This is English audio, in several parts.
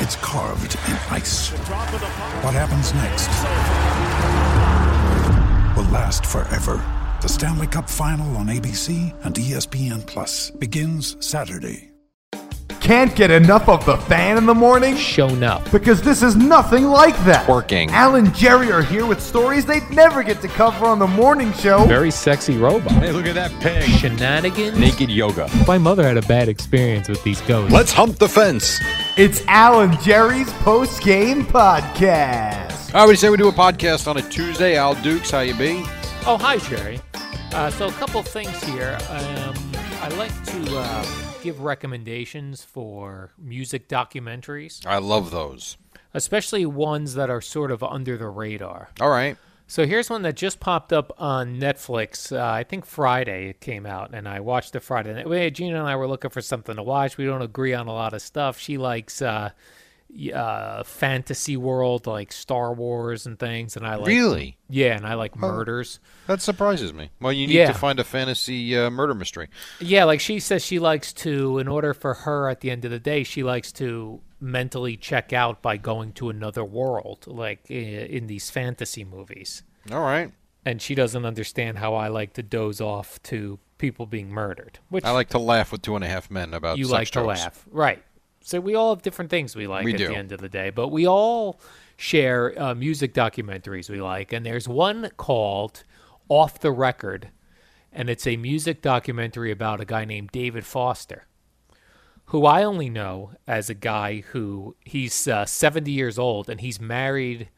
it's carved in ice. What happens next will last forever. The Stanley Cup Final on ABC and ESPN Plus begins Saturday. Can't get enough of the fan in the morning? shown up. Because this is nothing like that. Working. Al and Jerry are here with stories they'd never get to cover on the morning show. Very sexy robot. Hey, look at that pig. Shenanigans. Naked yoga. My mother had a bad experience with these ghosts. Let's hump the fence. It's Al and Jerry's post game podcast. I would say we do a podcast on a Tuesday. Al Dukes, how you be? Oh, hi, Jerry. Uh, so, a couple things here. Um, I like to uh, give recommendations for music documentaries, I love those. especially ones that are sort of under the radar. All right. So here's one that just popped up on Netflix. Uh, I think Friday it came out, and I watched it Friday. night. Gina and I were looking for something to watch. We don't agree on a lot of stuff. She likes uh, uh, fantasy world, like Star Wars and things, and I like Really? yeah, and I like murders. That surprises me. Well, you need Yeah. to find a fantasy uh, murder mystery. Yeah, like she says she likes to, in order for her at the end of the day, she likes to mentally check out by going to another world, like in these fantasy movies. All right. And she doesn't understand how I like to doze off to people being murdered. Which I like to laugh with two and a half men about you like to laugh, right? So we all have different things we like We at do. the end of the day, but we all share uh, music documentaries we like, and there's one called "Off the Record," and it's a music documentary about a guy named David Foster, who I only know as a guy who he's uh, 70 years old and he's married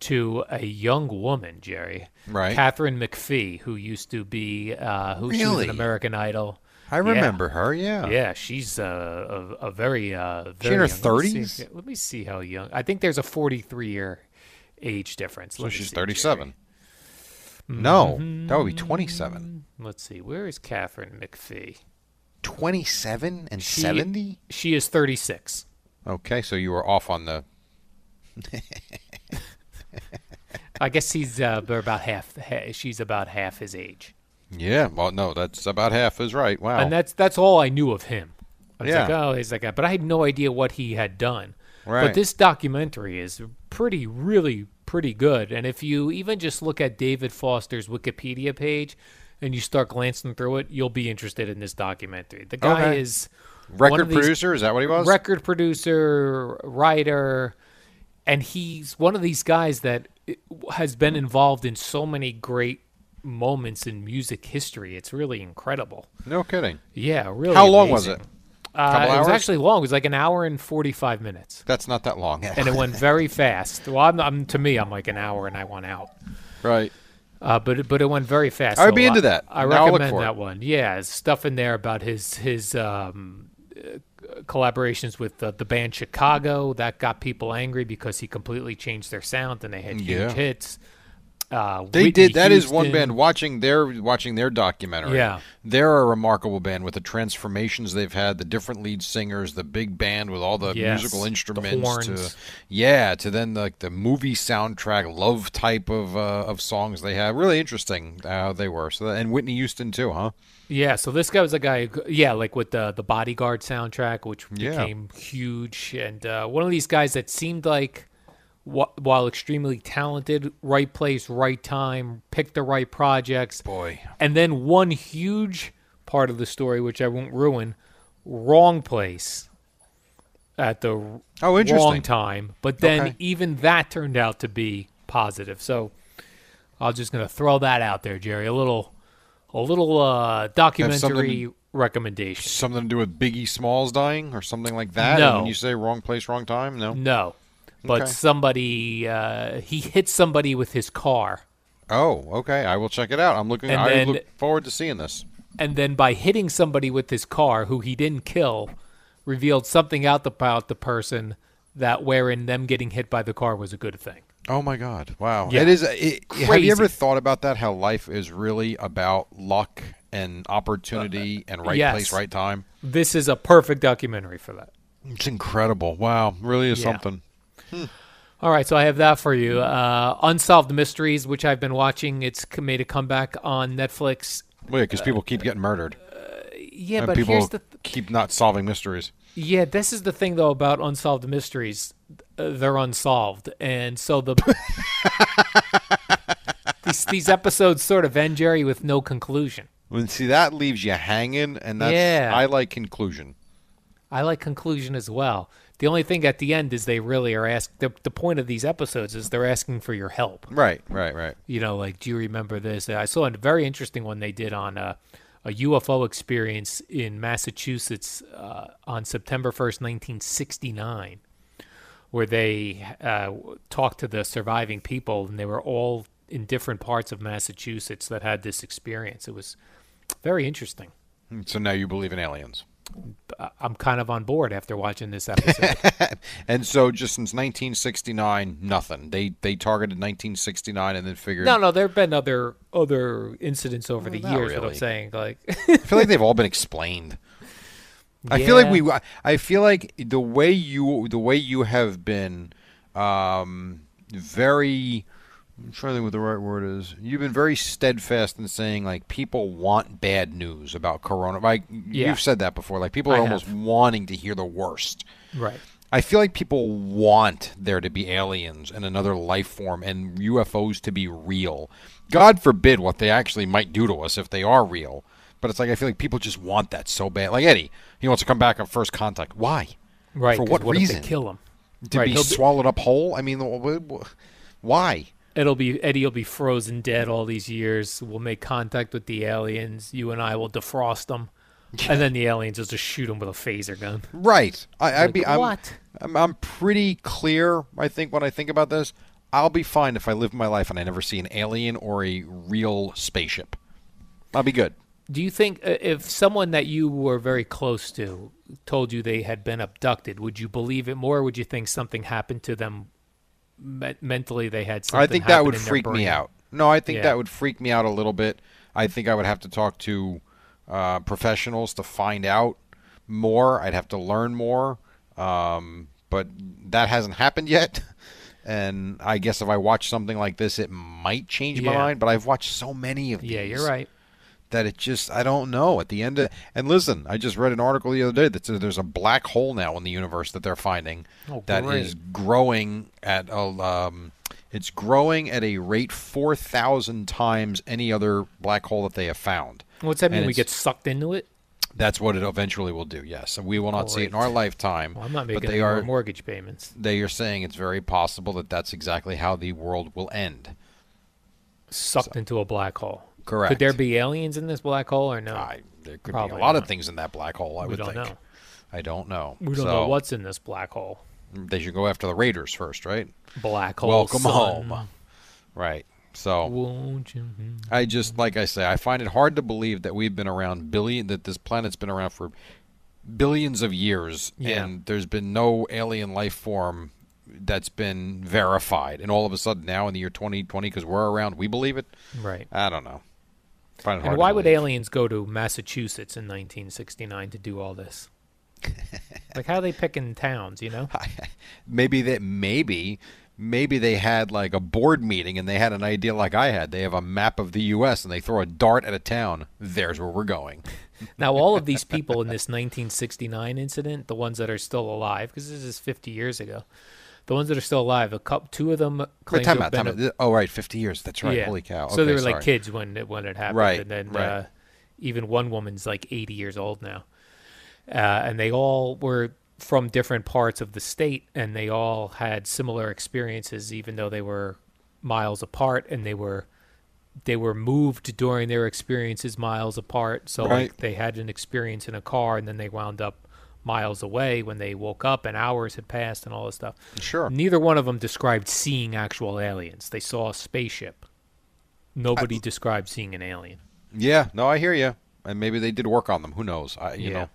to a young woman, Jerry, Right. Katharine McPhee, who used to be uh, who she was an American Idol. I Yeah. remember her, yeah. Yeah, she's uh, a, a very, uh, She in her young. Let me see- 30s? Let me see how young. I think there's a 43 year age difference. So Let me she's see, 37. Jerry. No, that would be 27. Let's see. Where is Katharine McPhee? 27 and She- 70? She is 36. Okay, so you were off on the. I guess he's uh, about half. She's about half his age, Yeah, well, no, that's about half is right. Wow. and that's that's all I knew of him. I was Yeah. like, oh, he's like that, but I had no idea what he had done. Right. But this documentary is pretty, really pretty good. And if you even just look at David Foster's Wikipedia page and you start glancing through it, you'll be interested in this documentary. The guy Okay. is Record producer, is that what he was? record producer, writer, and he's one of these guys that has been involved in so many great moments in music history. It's really incredible. no kidding. Yeah, really. How long was it? Uh, it was actually long. It was like an hour and forty-five minutes, That's not that long. and it went very fast. Well, I'm, I'm to me, I'm like an hour, and I went out. right. Uh, but it- but it went very fast. I would so be into that. I Now recommend it. that one. Yeah, there's stuff in there about his his um, collaborations with the, the band Chicago that got people angry because he completely changed their sound and they had huge Yeah. hits. Uh, They Whitney did. That is one band. Watching their watching their documentary. Yeah. they're a remarkable band with the transformations they've had, the different lead singers, the big band with all the Yes, musical the instruments. horns. To yeah, to then like the movie soundtrack, love type of uh, of songs they have. Really interesting how they were. So and Whitney Houston too, huh? Yeah, so this guy was a guy, yeah, like with the the Bodyguard soundtrack, which Yeah. became huge, and uh, one of these guys that seemed like, while extremely talented, right place, right time, pick the right projects, Boy. and then one huge part of the story, which I won't ruin, wrong place at the Oh, interesting. wrong time, but then Okay. even that turned out to be positive. So I'm just gonna throw that out there, Jerry. A little, a little uh, documentary recommendation. Something to do with Biggie Smalls dying or something like that? No. And when you say wrong place, wrong time? No. No, but Okay. somebody uh, he hit somebody with his car, Oh, okay. I will check it out. I'm looking. And I then- look forward to seeing this. and then by hitting somebody with his car, who he didn't kill, revealed something out about the person that wherein them getting hit by the car was a good thing. Oh my God! Wow. Yeah. It is. It, have you ever thought about that? How life is really about luck and opportunity and right yes. place, right time. This is a perfect documentary for that. It's incredible. Wow. Really is Yeah. something. All right, so I have that for you. Uh, Unsolved Mysteries, which I've been watching. It's made a comeback on Netflix. Well, yeah, because people keep getting murdered. Yeah, and but people here's the th- keep not solving mysteries. yeah. This is the thing though about Unsolved Mysteries. Uh, they're unsolved, and so the these these episodes sort of end Jerry with no conclusion. When see that leaves you hanging, and that's Yeah. I like conclusion. I like conclusion as well. The only thing at the end is they really are asked. The, the point of these episodes is they're asking for your help. Right, right, right. you know, like, do you remember this? I saw a very interesting one they did on a, a UFO experience in Massachusetts uh, on September 1st, 1969, where they uh, talked to the surviving people, and they were all in different parts of Massachusetts that had this experience. It was very interesting. So now you believe in aliens. I'm kind of on board after watching this episode. And so just since 1969, nothing. They they targeted 1969 and then figured. no, no, there have been other other incidents over the not years. What I'm saying, like, I feel like they've all been explained. I feel like we. I feel like the way you the way you have been, um, very. I'm trying to think what the right word is. You've been very steadfast in saying like people want bad news about Corona. Like Yeah. you've said that before. Like people are I almost have. wanting to hear the worst. right. I feel like people want there to be aliens and another life form and UFOs to be real. God forbid what they actually might do to us if they are real. But it's like I feel like people just want that so bad. Like Eddie, he wants to come back on first contact. Why? Right. For what what reason? Kill him. To Right, be be- swallowed up whole? I mean, wh- wh- why? It'll be Eddie will be frozen dead all these years. We'll make contact with the aliens. You and I will defrost them, and then the aliens will just shoot him with a phaser gun. Right. I, I'd Like, be. I'm, what? I'm, I'm pretty clear. I think when I think about this, I'll be fine if I live my life and I never see an alien or a real spaceship. I'll be good. Do you think uh, if someone that you were very close to told you they had been abducted, would you believe it more? Or would you think something happened to them me- mentally? They had something. I think that would freak me out. No, I think Yeah. that would freak me out a little bit. I think I would have to talk to uh, professionals to find out more. I'd have to learn more. Um, but that hasn't happened yet. And I guess if I watch something like this, it might change my mind. But I've watched so many of these. Yeah, you're right. That it just I don't know. At the end of and listen, I just read an article the other day that says there's a black hole now in the universe that they're finding Oh, that great. is growing at a um, it's growing at a rate four thousand times any other black hole that they have found. What's that mean? And We get sucked into it? That's what it eventually will do. Yes, and we will not see it in our lifetime. Well, I'm not but making they any are more mortgage payments. they are saying it's very possible that that's exactly how the world will end. Sucked into a black hole. Correct. Could there be aliens in this black hole or no? I, there could Probably be a lot of things in that black hole. I we would don't think. know. I don't know. We don't So, know what's in this black hole. They should go after the Raiders first, right? Black hole. Welcome son. home. Right. So? I just like I say, I find it hard to believe that we've been around billion that this planet's been around for billions of years Yeah. and there's been no alien life form that's been verified and all of a sudden now in the year 2020 because we're around we believe it Right. i don't know find it hard And why would aliens go to Massachusetts in 1969 to do all this? like, how are they picking towns? You know? maybe that maybe maybe they had like a board meeting and they had an idea like i had they have a map of the us and they throw a dart at a town there's where we're going Now, all of these people in this 1969 incident, the ones that are still alive, because this is 50 years ago, the ones that are still alive, a couple, two of them Wait, time out, time out. oh right 50 years that's right Yeah. holy cow So they Okay, were like kids when it, when it happened, Right, and then right. uh, even one woman's like 80 years old now, uh, and they all were from different parts of the state, and they all had similar experiences, even though they were miles apart, and they were they were moved during their experiences miles apart. So Right. like they had an experience in a car and then they wound up miles away when they woke up and hours had passed and all this stuff. Sure. Neither one of them described seeing actual aliens. They saw a spaceship. Nobody described seeing an alien. Yeah, no, I hear you. And maybe they did work on them. Who knows? I, you Yeah. know,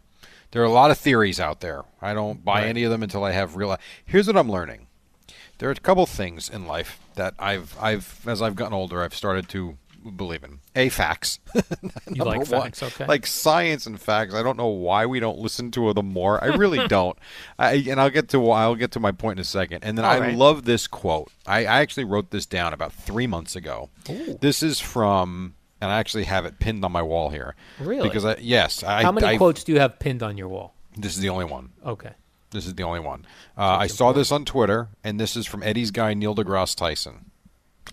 there are a lot of theories out there. I don't buy Right. any of them until I have real. Here's what I'm learning. There are a couple things in life that I've, I've, as I've gotten older, I've started to believe in. A facts. You like Number one. facts, okay? Like science and facts. I don't know why we don't listen to them more. I really don't. I, and I'll get to I'll get to my point in a second. And then All I right. love this quote. I, I actually wrote this down about three months ago. This is from, and I actually have it pinned on my wall here. Really? Because I yes, I, How many I, quotes do you have pinned on your wall? This is the only one. Okay. This is the only one. Uh, I saw this on Twitter, and this is from Eddie's guy Neil deGrasse Tyson.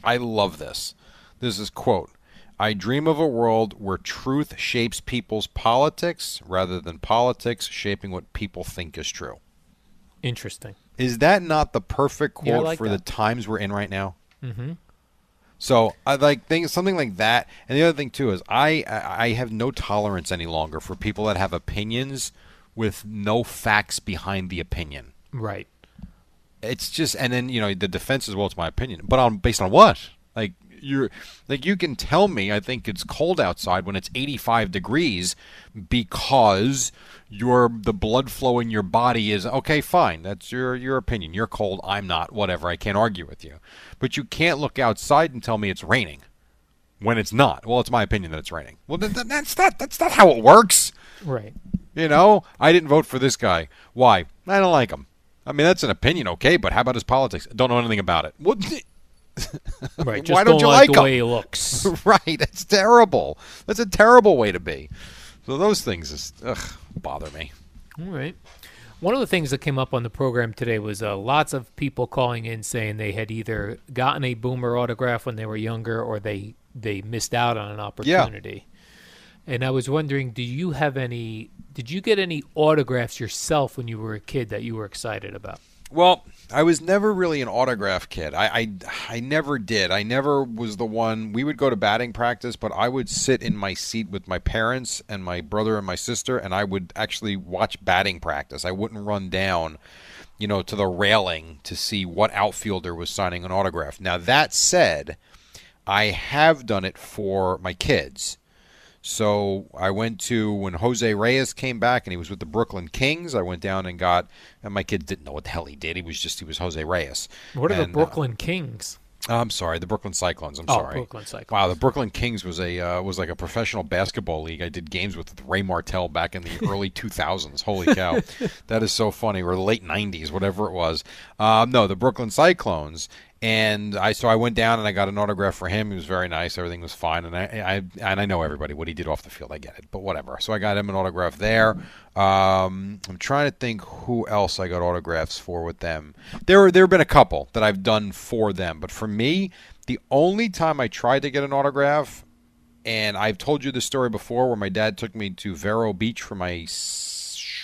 I love this. This is quote: "I dream of a world where truth shapes people's politics rather than politics shaping what people think is true." Interesting. Is that not the perfect Yeah, quote like for that. the times we're in right now? Mm-hmm. So I like things something like that. And the other thing too is I I I have no tolerance any longer for people that have opinions with no facts behind the opinion. Right. It's just and then you know the defense is well it's my opinion, but on based on what? Like you're like you can tell me I think it's cold outside when it's 85 degrees because your the blood flow in your body is okay fine that's your your opinion you're cold I'm not whatever I can't argue with you but you can't look outside and tell me it's raining when it's not well it's my opinion that it's raining well th- th- that's not that's not how it works Right. you know, I didn't vote for this guy. Why? I don't like him. I mean, that's an opinion, okay, but how about his politics? Don't know anything about it. What? Right. Why don't you like like the 'em? way he looks. right, it's terrible. That's a terrible way to be. So those things just ugh, bother me. All right. One of the things that came up on the program today was uh, lots of people calling in saying they had either gotten a Boomer autograph when they were younger or they they missed out on an opportunity. And I was wondering, do you have any? Did you get any autographs yourself when you were a kid that you were excited about? Well, I was never really an autograph kid. I, I, I never did. I never was the one. We would go to batting practice, but I would sit in my seat with my parents and my brother and my sister, and I would actually watch batting practice. I wouldn't run down, you know, to the railing to see what outfielder was signing an autograph. Now that said, I have done it for my kids. So I went to when Jose Reyes came back and he was with the Brooklyn Kings. I went down and got, and my kids didn't know what the hell he did. He was just he was Jose Reyes. What are the And, uh, Brooklyn Kings? I'm sorry, the Brooklyn Cyclones. I'm Oh, sorry. Brooklyn Cyclones. Wow, the Brooklyn Kings was a uh, was like a professional basketball league. I did games with Ray Martell back in the early 2000s. Holy cow, that is so funny. Or the late 90s, whatever it was. Um, no, the Brooklyn Cyclones. And I so I went down and I got an autograph for him. He was very nice. Everything was fine. And I, I and I know everybody what he did off the field. I get it, but whatever. So I got him an autograph there. Um, I'm trying to think who else I got autographs for with them. There were there have been a couple that I've done for them, but for me, the only time I tried to get an autograph, and I've told you this story before, where my dad took me to Vero Beach for my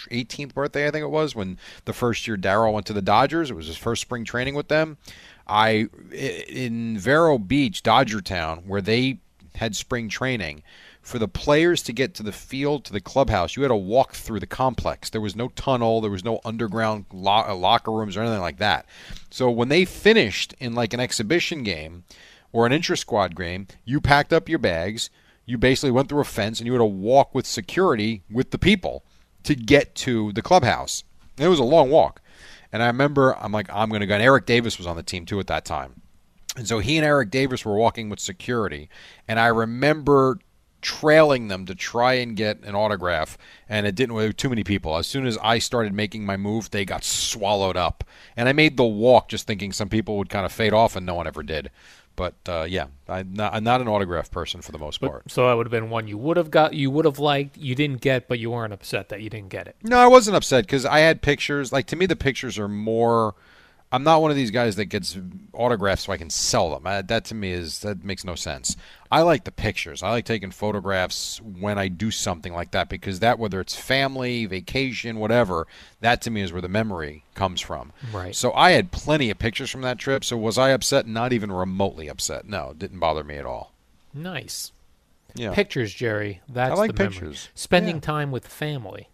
s- 18th birthday, I think it was, when the first year Darryl went to the Dodgers. It was his first spring training with them. I in Vero Beach, Dodger Town, where they had spring training. For the players to get to the field, to the clubhouse, you had to walk through the complex. There was no tunnel, there was no underground lo- uh, locker rooms or anything like that. So when they finished in like an exhibition game or an intra squad game, you packed up your bags, you basically went through a fence, and you had to walk with security with the people to get to the clubhouse. And it was a long walk. And I remember, I'm like, I'm going to go. And Eric Davis was on the team too at that time. And so he and Eric Davis were walking with security. And I remember trailing them to try and get an autograph. And it didn't, there too many people. As soon as I started making my move, they got swallowed up. And I made the walk just thinking some people would kind of fade off, and no one ever did. But uh, yeah, I'm not, I'm not an autograph person for the most part. So that would have been one you would have got, you would have liked, you didn't get, but you weren't upset that you didn't get it. No, I wasn't upset because I had pictures. Like to me, the pictures are more. I'm not one of these guys that gets autographs so I can sell them. Uh, that to me is that makes no sense. I like the pictures. I like taking photographs when I do something like that because that whether it's family, vacation, whatever, that to me is where the memory comes from. Right. So I had plenty of pictures from that trip. So was I upset? Not even remotely upset. No, it didn't bother me at all. Nice. Yeah. Pictures, Jerry. That's like the memory. pictures. Spending Yeah. time with family.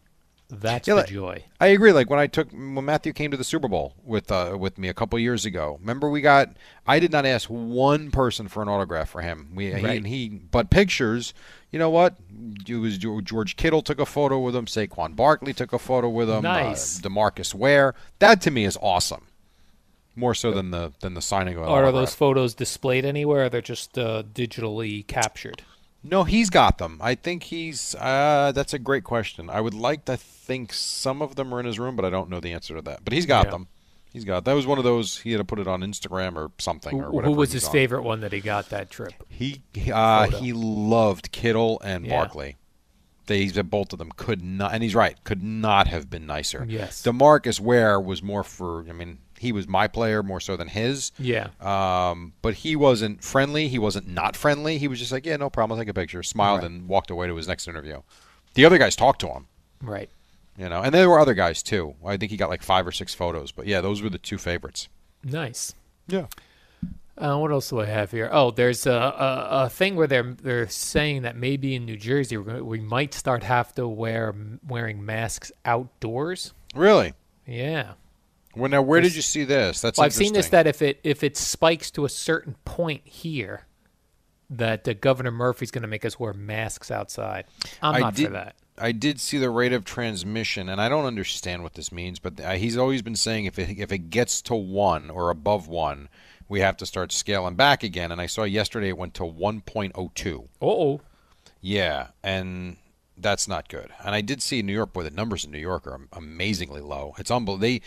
That's Yeah, the joy. I agree. Like when I took when Matthew came to the Super Bowl with uh, with me a couple years ago. Remember we got I did not ask one person for an autograph for him. We he, and he but pictures. You know what? It was George Kittle took a photo with him. Saquon Barkley took a photo with him. Nice. Uh, Demarcus Ware. That to me is awesome. More so than the than the signing of are autograph. those photos displayed anywhere? Or they're just uh, digitally captured. No, he's got them. I think he's. Uh, that's a great question. I would like to think some of them are in his room, but I don't know the answer to that. But he's got Yeah. them. He's got. That was one of those. He had to put it on Instagram or something or Who, whatever. who was his on. favorite one that he got that trip? He he, uh, he loved Kittle and Yeah. Barkley. They both of them could not, and he's right, could not have been nicer. Yes. Demarcus Ware was more for. I mean, he was my player more so than his. Yeah. Um, but he wasn't friendly. He wasn't not friendly. He was just like, yeah, no problem. I'll take a picture. Smiled Right. and walked away to his next interview. The other guys talked to him, Right. you know, and there were other guys too. I think he got like five or six photos. But yeah, those were the two favorites. Nice. Yeah. Uh, what else do I have here? Oh, there's a, a, a thing where they're they're saying that maybe in New Jersey we're gonna, we might start have to wear wearing masks outdoors. Really? Yeah. Well, now where did you see this? That's Well, I've seen this that if it if it spikes to a certain point here, that uh, Governor Murphy's going to make us wear masks outside. I'm I not did, for that. I did see the rate of transmission, and I don't understand what this means, but uh, he's always been saying if it, if it gets to one or above one, we have to start scaling back again. And I saw yesterday it went to 1.02. Oh, Yeah, and that's not good. And I did see New York, boy, the numbers in New York are amazingly low. It's unbelievable. They,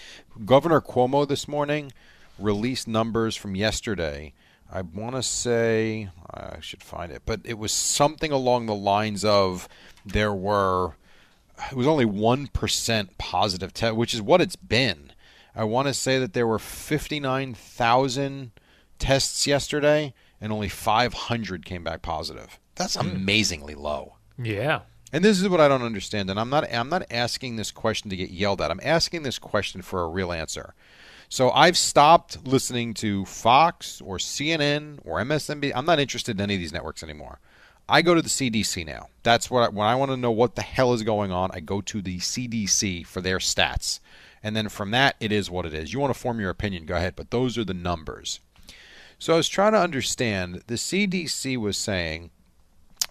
Governor Cuomo this morning released numbers from yesterday. I want to say, I should find it, but it was something along the lines of there were, it was only 1% positive test, which is what it's been. I want to say that there were 59,000 tests yesterday and only 500 came back positive. That's hmm. amazingly low. yeah. And this is what I don't understand. And I'm not I'm not asking this question to get yelled at. I'm asking this question for a real answer. So I've stopped listening to Fox or CNN or MSNBC. I'm not interested in any of these networks anymore. I go to the CDC now. That's what I, when I want to know what the hell is going on. I go to the CDC for their stats, and then from that, it is what it is. You want to form your opinion, go ahead. But those are the numbers. So I was trying to understand. The CDC was saying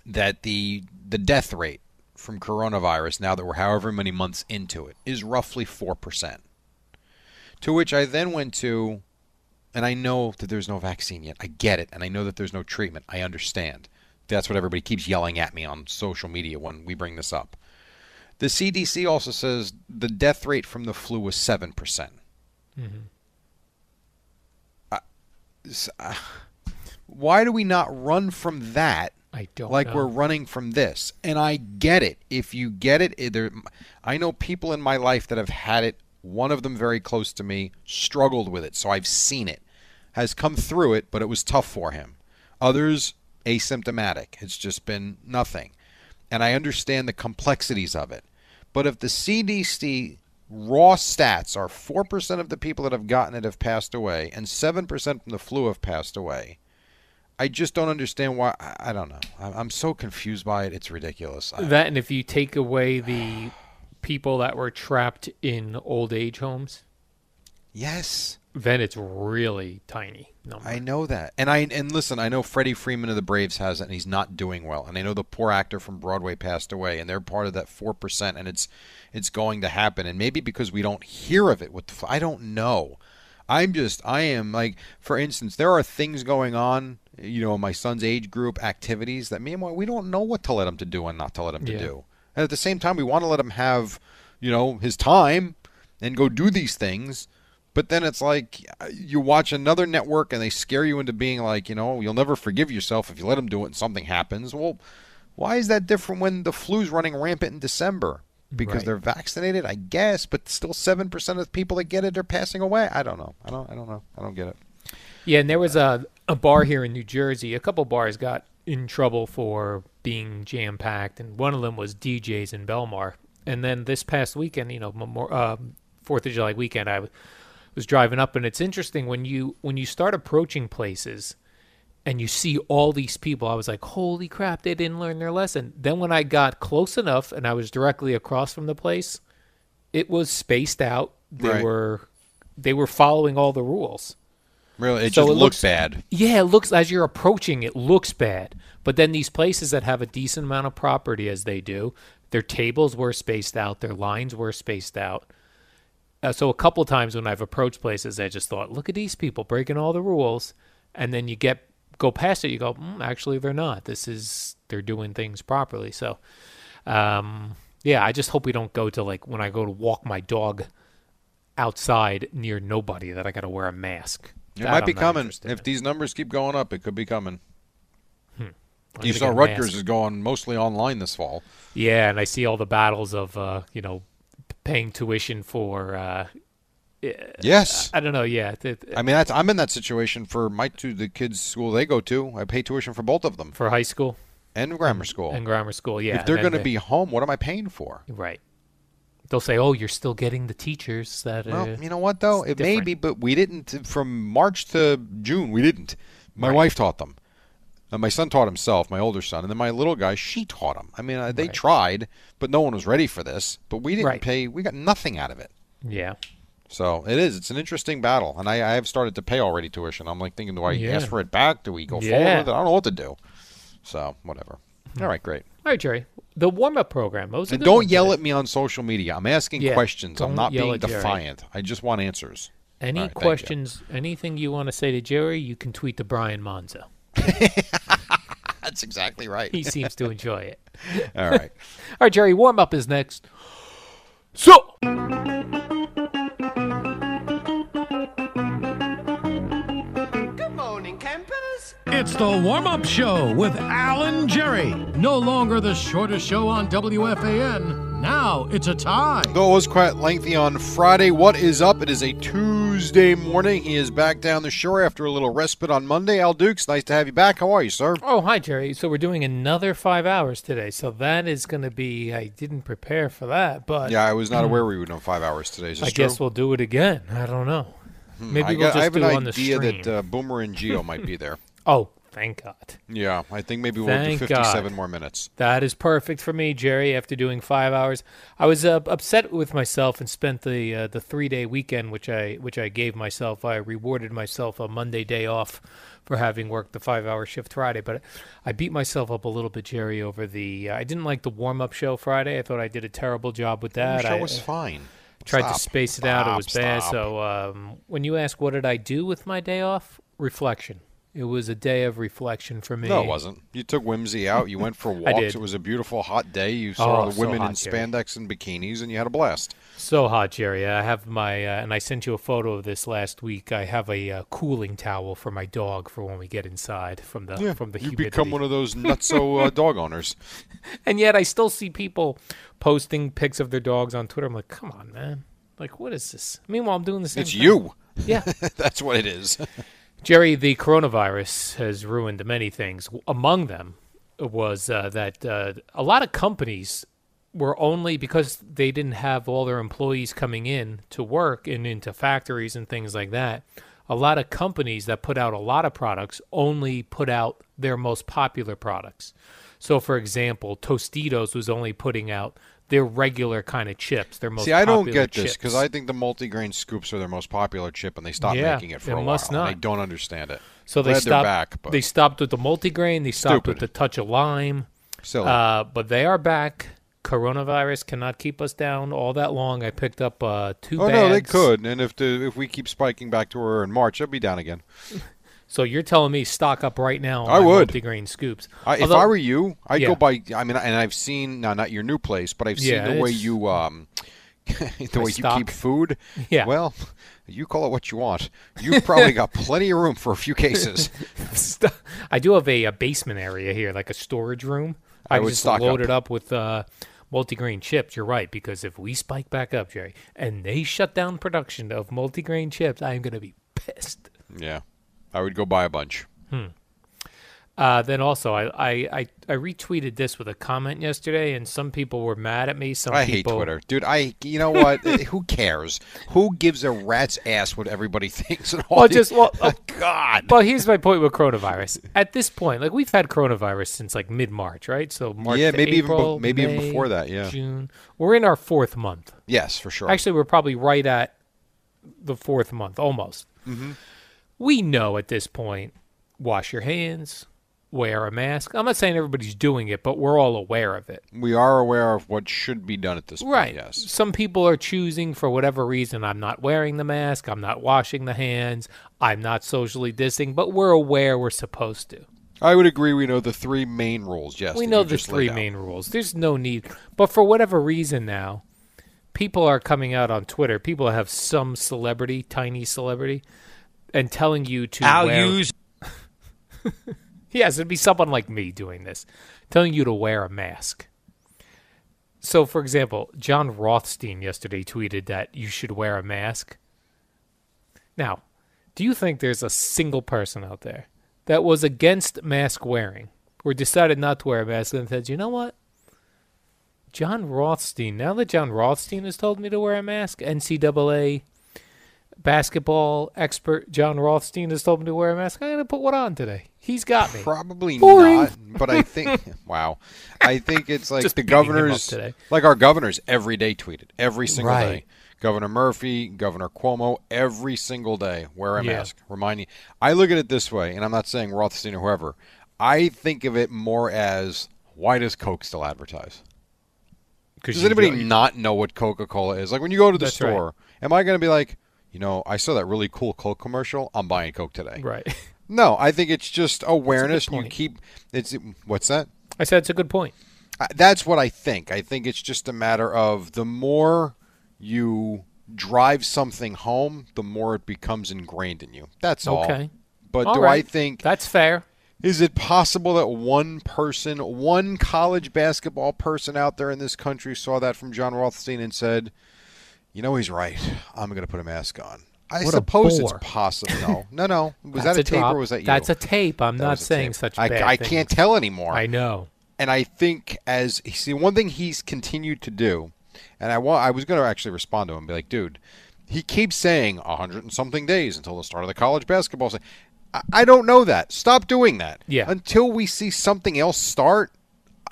that the the death rate from coronavirus now that we're however many months into it is roughly 4%. To which I then went to and I know that there's no vaccine yet. I get it and I know that there's no treatment. I understand. That's what everybody keeps yelling at me on social media when we bring this up. The CDC also says the death rate from the flu was 7%. percent Uh, s- uh, why do we not run from that I don't like know. we're running from this. And I get it. If you get it, it- there, I know people in my life that have had it. One of them very close to me struggled with it, so I've seen it. Has come through it, but it was tough for him. Others asymptomatic. It's just been nothing. And I understand the complexities of it. But if the CDC raw stats are 4% of the people that have gotten it have passed away and 7% from the flu have passed away, I just don't understand why. I, I don't know. I, I'm so confused by it. It's ridiculous. I, that, and if you take away the people that were trapped in old age homes, yes, then it's really tiny number. I know that. And I and listen, I know Freddie Freeman of the Braves has it, and he's not doing well. And I know the poor actor from Broadway passed away, and they're part of that four percent, and it's it's going to happen. And maybe because we don't hear of it, with the, I don't know. I'm just I am like, for instance, there are things going on. You know, my son's age group activities that meanwhile we don't know what to let him to do and not to let him to Yeah. do. And at the same time, we want to let him have, you know, his time and go do these things. But then it's like uh, you watch another network and they scare you into being like, you know, you'll never forgive yourself if you let them do it and something happens. Well, why is that different when the flu's running rampant in December? Because Right. they're vaccinated, I guess, but still seven percent of the people that get it are passing away. I don't know. I don't. I don't know. I don't get it. Yeah, and there was a a bar here in New Jersey. A couple bars got in trouble for being jam packed, and one of them was D'Jais in Belmar. And then this past weekend, you know, Memor- uh, Fourth of July weekend, I w- was driving up, and it's interesting when you when you start approaching places, and you see all these people. I was like, holy crap, they didn't learn their lesson. Then when I got close enough and I was directly across from the place, it was spaced out. They Right. were they were following all the rules. Really, it So just it looked looks- bad. Yeah, it looks as you're approaching, it looks bad. But then these places that have a decent amount of property, as they do, their tables were spaced out, their lines were spaced out. Uh, so a couple times when I've approached places, I just thought, look at these people breaking all the rules, and then you get go past it, you go, mm, actually they're not. This is they're doing things properly. So, um, yeah, I just hope we don't go to like when I go to walk my dog outside near nobody that I got to wear a mask. It That might be coming. If in. these numbers keep going up, it could be coming. I'm You saw Rutgers mask. is going mostly online this fall. Yeah, and I see all the battles of uh, you know paying tuition for uh, Yes. I don't know. Yeah, I mean, that's, I'm in that situation for my two the kids' school they go to. I pay tuition for both of them for high school and grammar school. and grammar school. Yeah, if they're going to be home, what am I paying for? right, they'll say, "Oh, you're still getting the teachers that." Uh, Well, you know what though? It may be, but we didn't from March to June. We didn't. My Right. wife taught them. Uh, my son taught himself, my older son, and then my little guy, she taught him. I mean, uh, they Right. tried, but no one was ready for this. But we didn't Right. pay. We got nothing out of it. yeah, So it is. It's an interesting battle, and I, I have started to pay already tuition. I'm like thinking, do I Yeah. ask for it back? Do we go forward with it? I don't know what to do. So whatever. All right, great. All right, Jerry. The warm up program. And don't yell today. at me on social media. I'm asking Yeah, questions. I'm don't being at Jerry. defiant. I just want answers. Any right, thank you. questions? Anything you want to say to Jerry? You can tweet to Brian Monzo. That's exactly right. He seems to enjoy it. All right. All right, Jerry. Warm up is next. So. The warm up show with Al and Jerry. No longer the shortest show on WFAN. Now it's a tie. Though it was quite lengthy on Friday, what is up? It is a Tuesday morning. He is back down the shore after a little respite on Monday. Al Dukes, nice to have you back. How are you, sir? Oh, hi, Jerry. So we're doing another five hours today. So that is going to be. I didn't prepare for that, but Yeah, I was not aware we would know five hours today. I true? guess we'll do it again. I don't know. Maybe I, we'll got- just I have do an it on the idea stream. that uh, Boomer and Gio might be there. oh, thank God. Yeah, I think maybe we'll Thank do 57 God. more minutes. That is perfect for me, Jerry. After doing five hours, I was uh, upset with myself and spent the uh, the three day weekend, which I which I gave myself. I rewarded myself a Monday day off for having worked the five hour shift Friday. But I beat myself up a little bit, Jerry, over the. I didn't like the warm up show Friday. I thought I did a terrible job with that. Your show I, was fine. tried Stop. to space it out. It Stop, was bad. So um, when you ask what did I do with my day off, reflection. It was a day of reflection for me. No, it wasn't. You took Whimsy out. You went for walks. It was a beautiful hot day. You saw Oh, the so women hot, in Jerry. spandex and bikinis, and you had a blast. So hot, Jerry. I have my, uh, and I sent you a photo of this last week. I have a uh, cooling towel for my dog for when we get inside from the from the you humidity. become one of those nutso uh, dog owners. and yet I still see people posting pics of their dogs on Twitter. I'm like, come on, man. Like, what is this? Meanwhile, I'm doing the same. It's thing. you. Yeah. That's what it is. Jerry, the coronavirus has ruined many things. Among them was uh, that uh, a lot of companies were only because they didn't have all their employees coming in to work and into factories and things like that. A lot of companies that put out a lot of products only put out their most popular products. So, for example, Tostitos was only putting out their regular kind of chips. Their most See, I don't get this because. I think the multigrain scoops are their most popular chip, and they stopped Yeah, making it for it a must while. and I not. don't understand it. So they Glad stopped. Back, but They stopped with the multigrain. They stopped with the touch of lime. silly. Uh, but they are back. Coronavirus cannot keep us down all that long. I picked up uh, two oh bags. no, they could. And if the if we keep spiking back to where in March, they'll be down again. So you're telling me stock up right now on I would multigrain scoops. I, if I were you, I'd Yeah. go by. I mean, and I've seen now not your new place, but I've seen Yeah, the way you um, the way you keep food. Yeah. Well, you call it what you want. You've probably got plenty of room for a few cases. I do have a, a basement area here, like a storage room. I I, would just stock load up. it up with uh, multigrain chips. You're right because if we spike back up, Jerry, and they shut down production of multigrain chips, I am going to be pissed. yeah, I would go buy a bunch. Uh, then also, I, I, I, I retweeted this with a comment yesterday, and some people were mad at me. Some I hate people, Twitter, dude. I, you know what? Who cares? Who gives a rat's ass what everybody thinks? And all Well, these- just well, uh, God. well, here's my point with coronavirus. At this point, like we've had coronavirus since like mid March, right? So March, Yeah, maybe even be- April, maybe even before that, yeah. June. We're in our fourth month. yes, for sure. Actually, we're probably right at the fourth month, almost. Mm-hmm. We know at this point, wash your hands, wear a mask. I'm not saying everybody's doing it, but we're all aware of it. we are aware of what should be done at this point. Right. Yes. Some people are choosing for whatever reason. I'm not wearing the mask. I'm not washing the hands. I'm not socially distancing, but we're aware we're supposed to. I would agree. We know the three main rules. Yes. we know the three main rules. There's no need. But for whatever reason now, people are coming out on Twitter. People have some celebrity, tiny celebrity, and telling you to I'll wear. Use Yes, it'd be someone like me doing this, telling you to wear a mask. So, for example, Jon Rothstein yesterday tweeted that you should wear a mask. Now, do you think there's a single person out there that was against mask wearing or decided not to wear a mask and said, you know what? Jon Rothstein, now that Jon Rothstein has told me to wear a mask, NCAA basketball expert Jon Rothstein has told me to wear a mask, I'm going to put one on today. He's got me. Probably Boring. not, but I think wow, I think it's like Just the beating him up governors, today. like our governors, every day tweeted every single Right. day. Governor Murphy, Governor Cuomo, every single day wear a Yeah. mask. Remind you, I look at it this way, and I'm not saying Rothstein or whoever. I think of it more as why does Coke still advertise? 'Cause Does anybody don't- know what Coca Cola is? Like when you go to the That's right. store, am I going to be like, you know, I saw that really cool Coke commercial. I'm buying Coke today. Right. No, I think it's just awareness. and You keep it's what's that? I said it's a good point. I- That's what I think. I think it's just a matter of the more you drive something home, the more it becomes ingrained in you. That's all. Okay. But All do right. I think That's fair. is it possible that one person, one college basketball person out there in this country saw that from Jon Rothstein and said, "You know, he's right. I'm going to put a mask on." I What suppose it's possible. No, no, no. Was that a, tape drop. or was that you? That's a tape. I'm That not saying tape. such I, bad I things. can't tell anymore. I know. and I think as see one thing he's continued to do, and I want I was going to actually respond to him and be like, dude, he keeps saying a hundred and something days until the start of the college basketball season. I, I don't know that. Stop doing that. Yeah. Until we see something else start,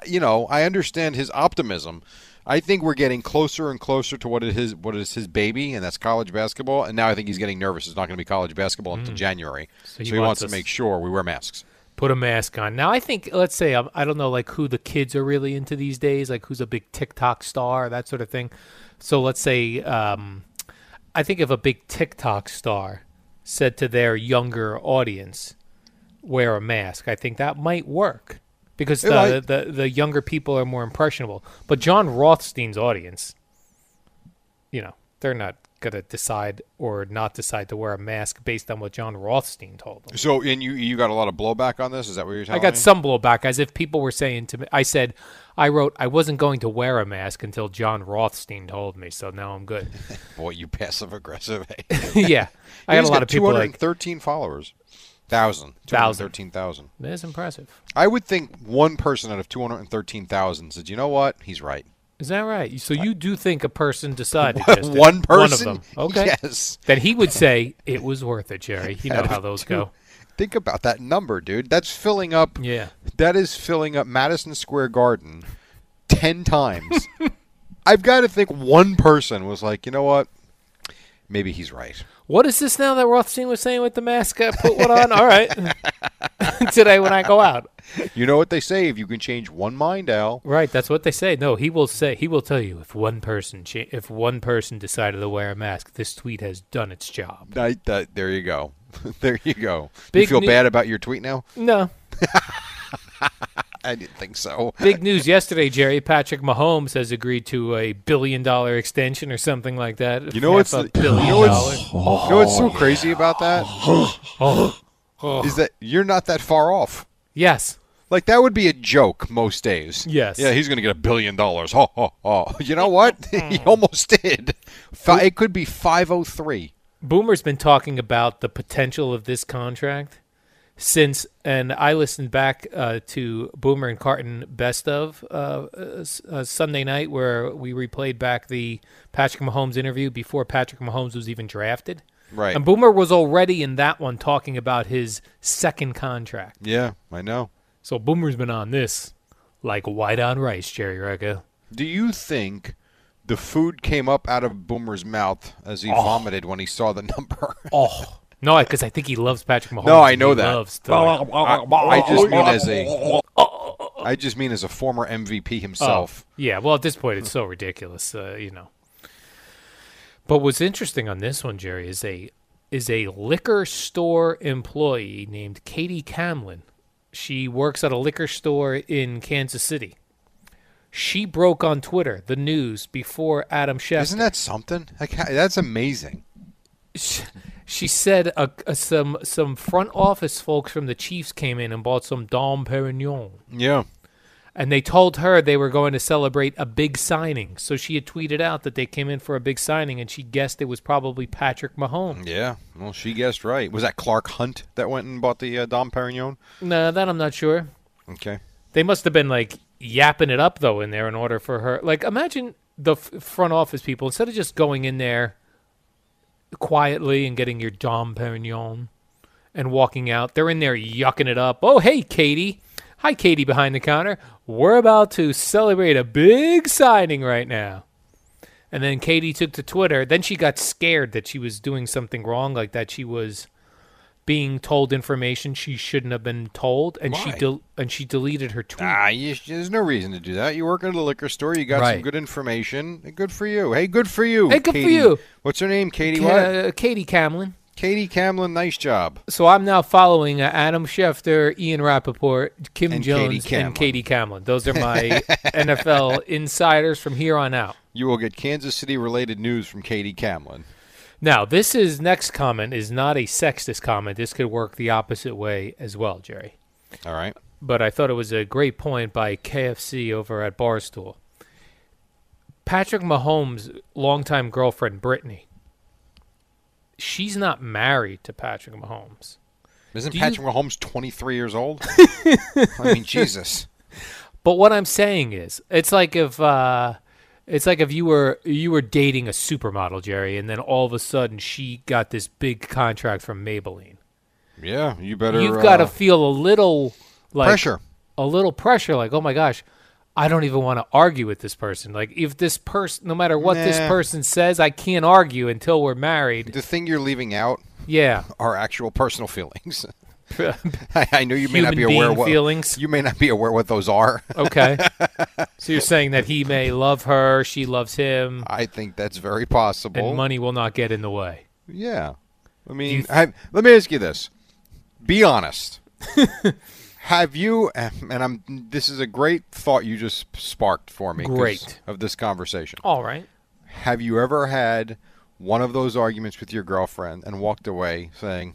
you know, I understand his optimism. I think we're getting closer and closer to what it is what is his baby, and that's college basketball. And now I think he's getting nervous. It's not going to be college basketball until January. So he he, wants wants to make sure we wear masks. Put a mask on. Now, I think, let's say, um, I don't know, like who the kids are really into these days, like who's a big TikTok star, that sort of thing. So let's say, um, I think if a big TikTok star said to their younger audience, wear a mask, I think that might work because the, the, the younger people are more impressionable. But Jon Rothstein's audience, you know, they're not going to decide or not decide to wear a mask based on what Jon Rothstein told them. So, and you you got a lot of blowback on this? Is that what you're talking I got me? some blowback as if people were saying to me. I said, I wrote, I wasn't going to wear a mask until Jon Rothstein told me, so now I'm good. Boy, you passive aggressive. yeah, I got a lot of people like 213 followers. Thousand. Thousand. 213,000. that's impressive. I would think one person out of 213,000 said, you know what? He's right. Is that right? So you do think a person decided just one One of person? them, okay? Yes. Then he would say it was worth it, Jerry. You know how those two- go. Think about that number, dude. That's filling up. Yeah. That is filling up Madison Square Garden 10 times. I've got to think one person was like, you know what? Maybe he's right. What is this now that Rothstein was saying with the mask? I put one on. All right. Today when I go out. You know what they say? If you can change one mind, Al, Right, that's what they say. No, he will say he will tell you if one person cha- if one person decided to wear a mask, this tweet has done its job. I, that, there you go. there you go. Big you feel ne- bad about your tweet now? No. I didn't think so. Big news yesterday, Jerry. Patrick Mahomes has agreed to a billion dollar extension or something like that. You know what's the- billion you know what's- dollars. You know what's so crazy about that? Is that you're not that far off. Yes. Like that would be a joke most days. Yes. Yeah, he's going to get a billion dollars. You know what? he hmm. almost did. It could be 503. Boomer's been talking about the potential of this contract since and I listened back uh, to Boomer and Carton best of uh, uh, uh, Sunday night where we replayed back the Patrick Mahomes interview before Patrick Mahomes was even drafted. Right. And Boomer was already in that one talking about his second contract. Yeah, I know. So Boomer's been on this like white on rice, Jerry Recca. Do you think the food came up out of Boomer's mouth as he vomited when he saw the number? Oh no, because I think he loves Patrick Mahomes. No, I know he that. Loves to, like, I, I just mean as a I just mean as a former MVP himself. Oh, yeah, well, at this point, it's so ridiculous, uh, you know. But what's interesting on this one, Jerry, is a is a liquor store employee named Katie Camlin. She works at a liquor store in Kansas City. She broke on Twitter the news before Adam Schefter. Isn't that something? Like, that's amazing. She said uh, uh, some some front office folks from the Chiefs came in and bought some Dom Perignon. Yeah. and they told her they were going to celebrate a big signing. So she had tweeted out that they came in for a big signing, and she guessed it was probably Patrick Mahomes. Yeah. Well, she guessed right. Was that Clark Hunt that went and bought the uh, Dom Perignon? No, that I'm not sure. Okay. They must have been like yapping it up though in there in order for her. Like imagine the f- front office people instead of just going in there quietly and getting your Dom Perignon and walking out, they're in there yucking it up. Oh, hey, Katie. Hi, Katie behind the counter. We're about to celebrate a big signing right now. And then Katie took to Twitter. Then she got scared that she was doing something wrong, like that she was being told information she shouldn't have been told, and she Why? del- and she deleted her tweet. Ah, you, there's no reason to do that. You work at a liquor store. You got some good information. Good for you. Hey, good for you. Hey, good for you. What's her name? Katie what? Uh, Katie Camlin. Katie Camlin. Nice job. So I'm now following uh, Adam Schefter, Ian Rapoport, Kim And Jones, Katie and Katie Camlin. Those are my NFL insiders from here on out. You will get Kansas City related news from Katie Camlin. Now, this is next comment is not a sexist comment. This could work the opposite way as well, Jerry. All right. But I thought it was a great point by KFC over at Barstool. Patrick Mahomes' longtime girlfriend, Brittany, she's not married to Patrick Mahomes. Isn't Do you- Patrick Mahomes 23 years old? I mean, Jesus. But what I'm saying is, it's like if uh, it's like if you were you were dating a supermodel, Jerry, and then all of a sudden she got this big contract from Maybelline. Yeah, you better. You've got to uh, feel a little like pressure. a little pressure, like, oh my gosh, I don't even want to argue with this person. Like, if this person, no matter what this person says, I can't argue until we're married. The thing you're leaving out Yeah. are actual personal feelings. I, I know you may not be aware what feelings. you may not be aware what those are. Okay. so you're saying that he may love her, she loves him, I think that's very possible. and money will not get in the way. Yeah. I mean, th- have, let me ask you this. Be honest. have you and I'm this is a great thought you just sparked for me Great. of this conversation. All right. Have you ever had one of those arguments with your girlfriend and walked away saying,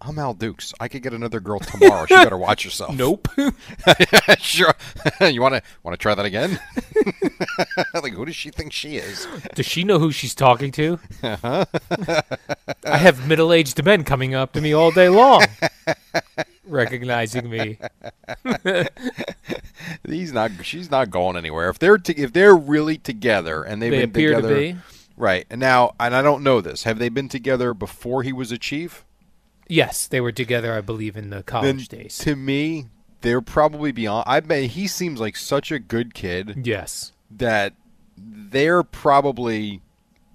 "I'm Al Dukes. I could get another girl tomorrow. You better watch yourself." Nope. sure. you want to want to try that again? like, who does she think she is? Does she know who she's talking to? Uh-huh. I have middle aged men coming up to me all day long, recognizing me. He's not. She's not going anywhere. If they're to, if they're really together and they've They been appear to together, be. right? And now, and I don't know this. Have they been together before he was a chief? Yes, they were together, I believe, in the Then college days. to me, they're probably beyond. I bet he seems like such a good kid yes. that they're probably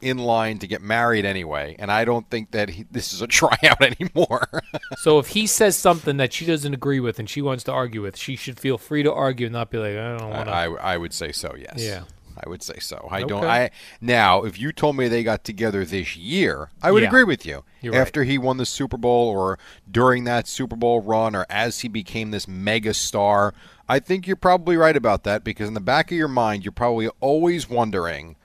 in line to get married anyway. And I don't think that he, this is a tryout anymore. So if he says something that she doesn't agree with and she wants to argue with, she should feel free to argue and not be like, I don't want to. I, I would say so. Yes. Yeah. I would say so. I don't. I now, if you told me they got together this year, I would Yeah. agree with you. You're right. After he won the Super Bowl, or during that Super Bowl run, or as he became this mega star, I think you're probably right about that. Because in the back of your mind, you're probably always wondering,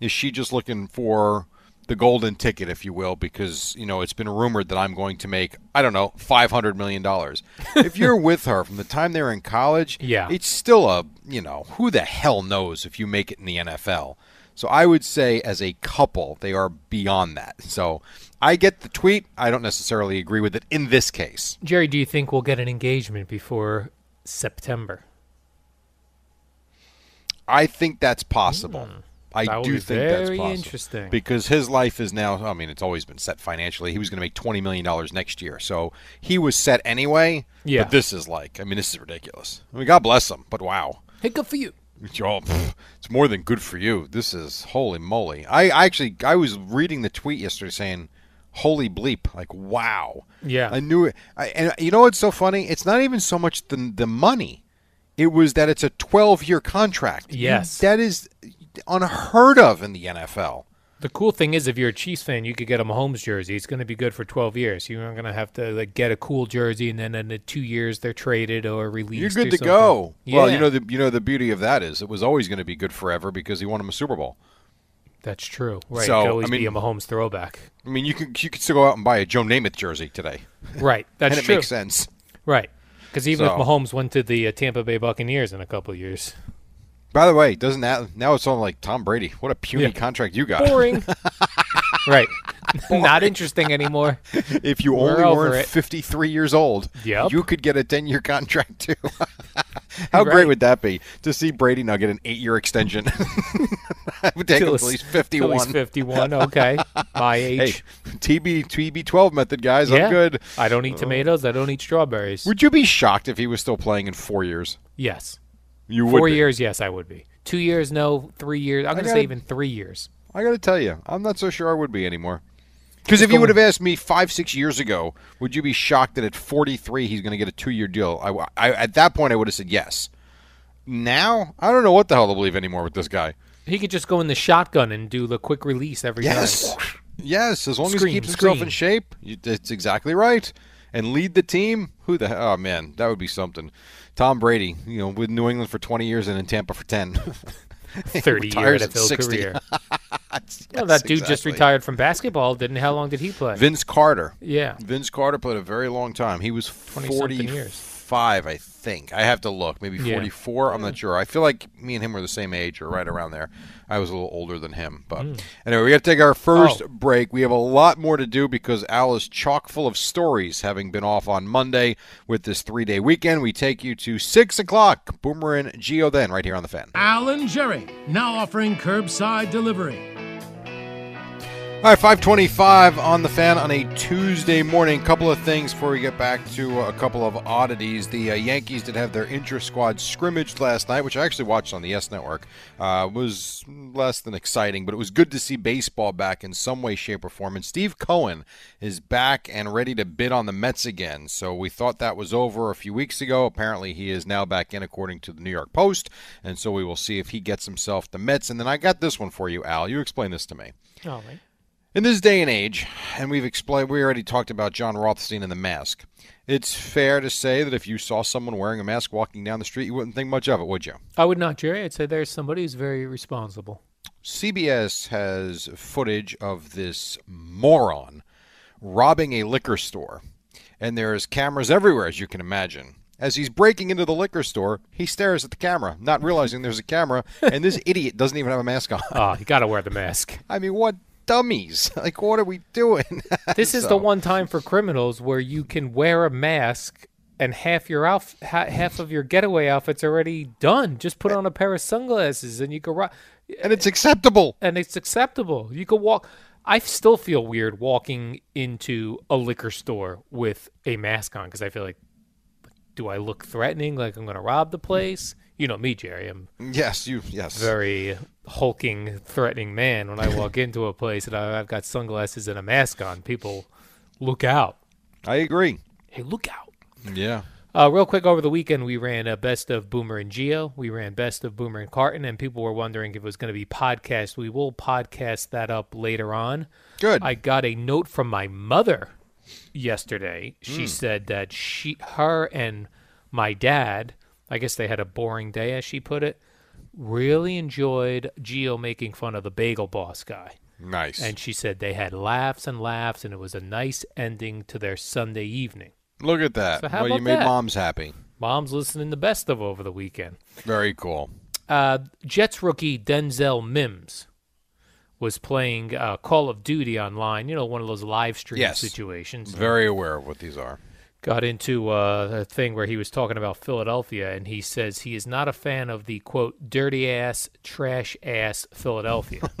is she just looking for the golden ticket, if you will, because you know it's been rumored that I'm going to make I don't know five hundred million dollars. if you're with her from the time they're in college, Yeah. it's still a you know who the hell knows if you make it in the NFL. So I would say as a couple, they are beyond that. So I get the tweet. I don't necessarily agree with it in this case. Jerry, do you think we'll get an engagement before September? I think that's possible. Hmm. I. That do think that's possible. interesting. Because his life is now, I mean, it's always been set financially. He was going to make $20 million next year. So he was set anyway. Yeah. But this is like, I mean, this is ridiculous. I mean, God bless him, but wow. Hey, good for you. Oh, pff, it's more than good for you. This is holy moly. I, I actually, I was reading the tweet yesterday saying, holy bleep. Like, wow. Yeah. I knew it. I, and you know what's so funny? It's not even so much the, the money. It was that it's a 12 year contract. Yes. that is unheard of in the NFL. The cool thing is, if you're a Chiefs fan, you could get a Mahomes jersey. It's going to be good for 12 years. You're not going to have to like get a cool jersey, and then in the two years they're traded or released. You're good to something. go. Well, you know the you know the beauty of that is it was always going to be good forever because he won him a Super Bowl. That's true. Right. So, it could always I mean- be a Mahomes throwback. I mean, you could you could still go out and buy a Joe Namath jersey today, Right. That's and it makes sense. Right. Because even So- if Mahomes went to the uh, Tampa Bay Buccaneers in a couple of years, By the way, doesn't that now it's all like Tom Brady? What a puny Yeah. contract you got! boring. right. Not interesting anymore. if you We're only weren't 53 years old, Yep. you could get a 10 year contract too. How great would that be to see Brady now get an eight year extension? I would take him Till until he's Till 51. he's 51. Okay. My age. Hey. TB TB12 method, guys. yeah. I'm good. I don't eat uh, tomatoes. I don't eat strawberries. Would you be shocked if he was still playing in four years? yes. You would. Four be. years, yes, I would be. Two years, no. Three years. I'm going to say even three years. I got to tell you, I'm not so sure I would be anymore. Because if you would have asked me five, six years ago, would you be shocked that at 43 he's going to get a two-year deal? I, I- at that point, I would have said yes. Now, I don't know what the hell to believe anymore with this guy. He could just go in the shotgun and do the quick release every Yes, time. yes. As long as he keeps himself scream. in shape, you, that's exactly right. And lead the team. Who the hell? Oh man, that would be something. Tom Brady, you know, with New England for 20 years and in Tampa for 10. 30 year NFL 60. career. Yes, Well, that dude just retired from basketball. Didn't how long did he play? Vince Carter. yeah. Vince Carter played a very long time. He was 20-something years. 45, I think. I have to look. Maybe Yeah. 44. I'm not sure. I feel like me and him were the same age or right around there. I was a little older than him. But mm. anyway, we got to take our first. Oh. break. We have a lot more to do because Al is chock full of stories, having been off on Monday with this three day weekend. We take you to 6 o'clock. Boomer and Gio then, right here on the fan. Al and Jerry, now offering curbside delivery. All right, 525 on the fan on a Tuesday morning. Couple of things before we get back to uh, a couple of oddities. The uh, Yankees did have their intra-squad scrimmage last night, which I actually watched on the YES Network. Uh, was less than exciting, but it was good to see baseball back in some way, shape, or form. And Steve Cohen is back and ready to bid on the Mets again. So we thought that was over a few weeks ago. Apparently, he is now back in, according to the New York Post. And so we will see if he gets himself the Mets. And then I got this one for you, Al. You explain this to me. All right. In this day and age, and we've explained, we already talked about Jon Rothstein and the mask. It's fair to say that if you saw someone wearing a mask walking down the street, you wouldn't think much of it, would you? I would not, Jerry. I'd say there's somebody who's very responsible. CBS has footage of this moron robbing a liquor store, and there's cameras everywhere, as you can imagine. As he's breaking into the liquor store, he stares at the camera, not realizing there's a camera, and this idiot doesn't even have a mask on. Ah, oh, you got to wear the mask. I mean, what dummies? Like, what are we doing? This is So- the one time for criminals where you can wear a mask and half your outf- ha- half of your getaway outfit's already done. Just put on a pair of sunglasses and you can ro- and it's acceptable. and it's acceptable. You can walk. I still feel weird walking into a liquor store with a mask on because I feel like, do I look threatening? Like I'm going to rob the place? You know me, Jerry. I'm Yes, you. Yes. very hulking, threatening man. When I walk into a place and I- I've got sunglasses and a mask on, people look out. I agree. Hey, look out. Yeah. Uh, real quick, over the weekend, we ran a best of Boomer and Gio. We ran best of Boomer and Carton, and people were wondering if it was going to be podcast. We will podcast that up later on. Good. I got a note from my mother yesterday. She said that she, her, and my dad, I guess they had a boring day, as she put it, really enjoyed Gio making fun of the bagel boss guy. Nice. And she said they had laughs and laughs, and it was a nice ending to their Sunday evening. Look at that. So how well, you made that? moms happy. Mom's listening to Best of over the weekend. Very cool. Uh, Jets rookie Denzel Mims was playing uh, Call of Duty online. You know, one of those live stream Yes. situations. Very aware of what these are. Got into uh, a thing where he was talking about Philadelphia, and he says he is not a fan of the quote dirty ass, trash ass Philadelphia.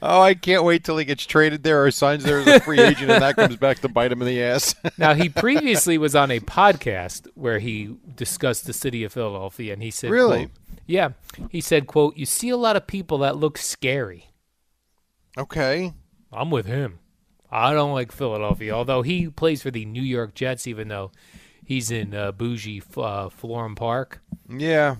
Oh, I can't wait till he gets traded there or signs there as a free agent, and that comes back to bite him in the ass. now he previously was on a podcast where he discussed the city of Philadelphia, and he said, Really? quote, yeah, he said, "quote You see a lot of people that look scary." okay. I'm with him. I don't like Philadelphia, although he plays for the New York Jets, even though he's in uh, bougie uh, Florham Park. Yeah.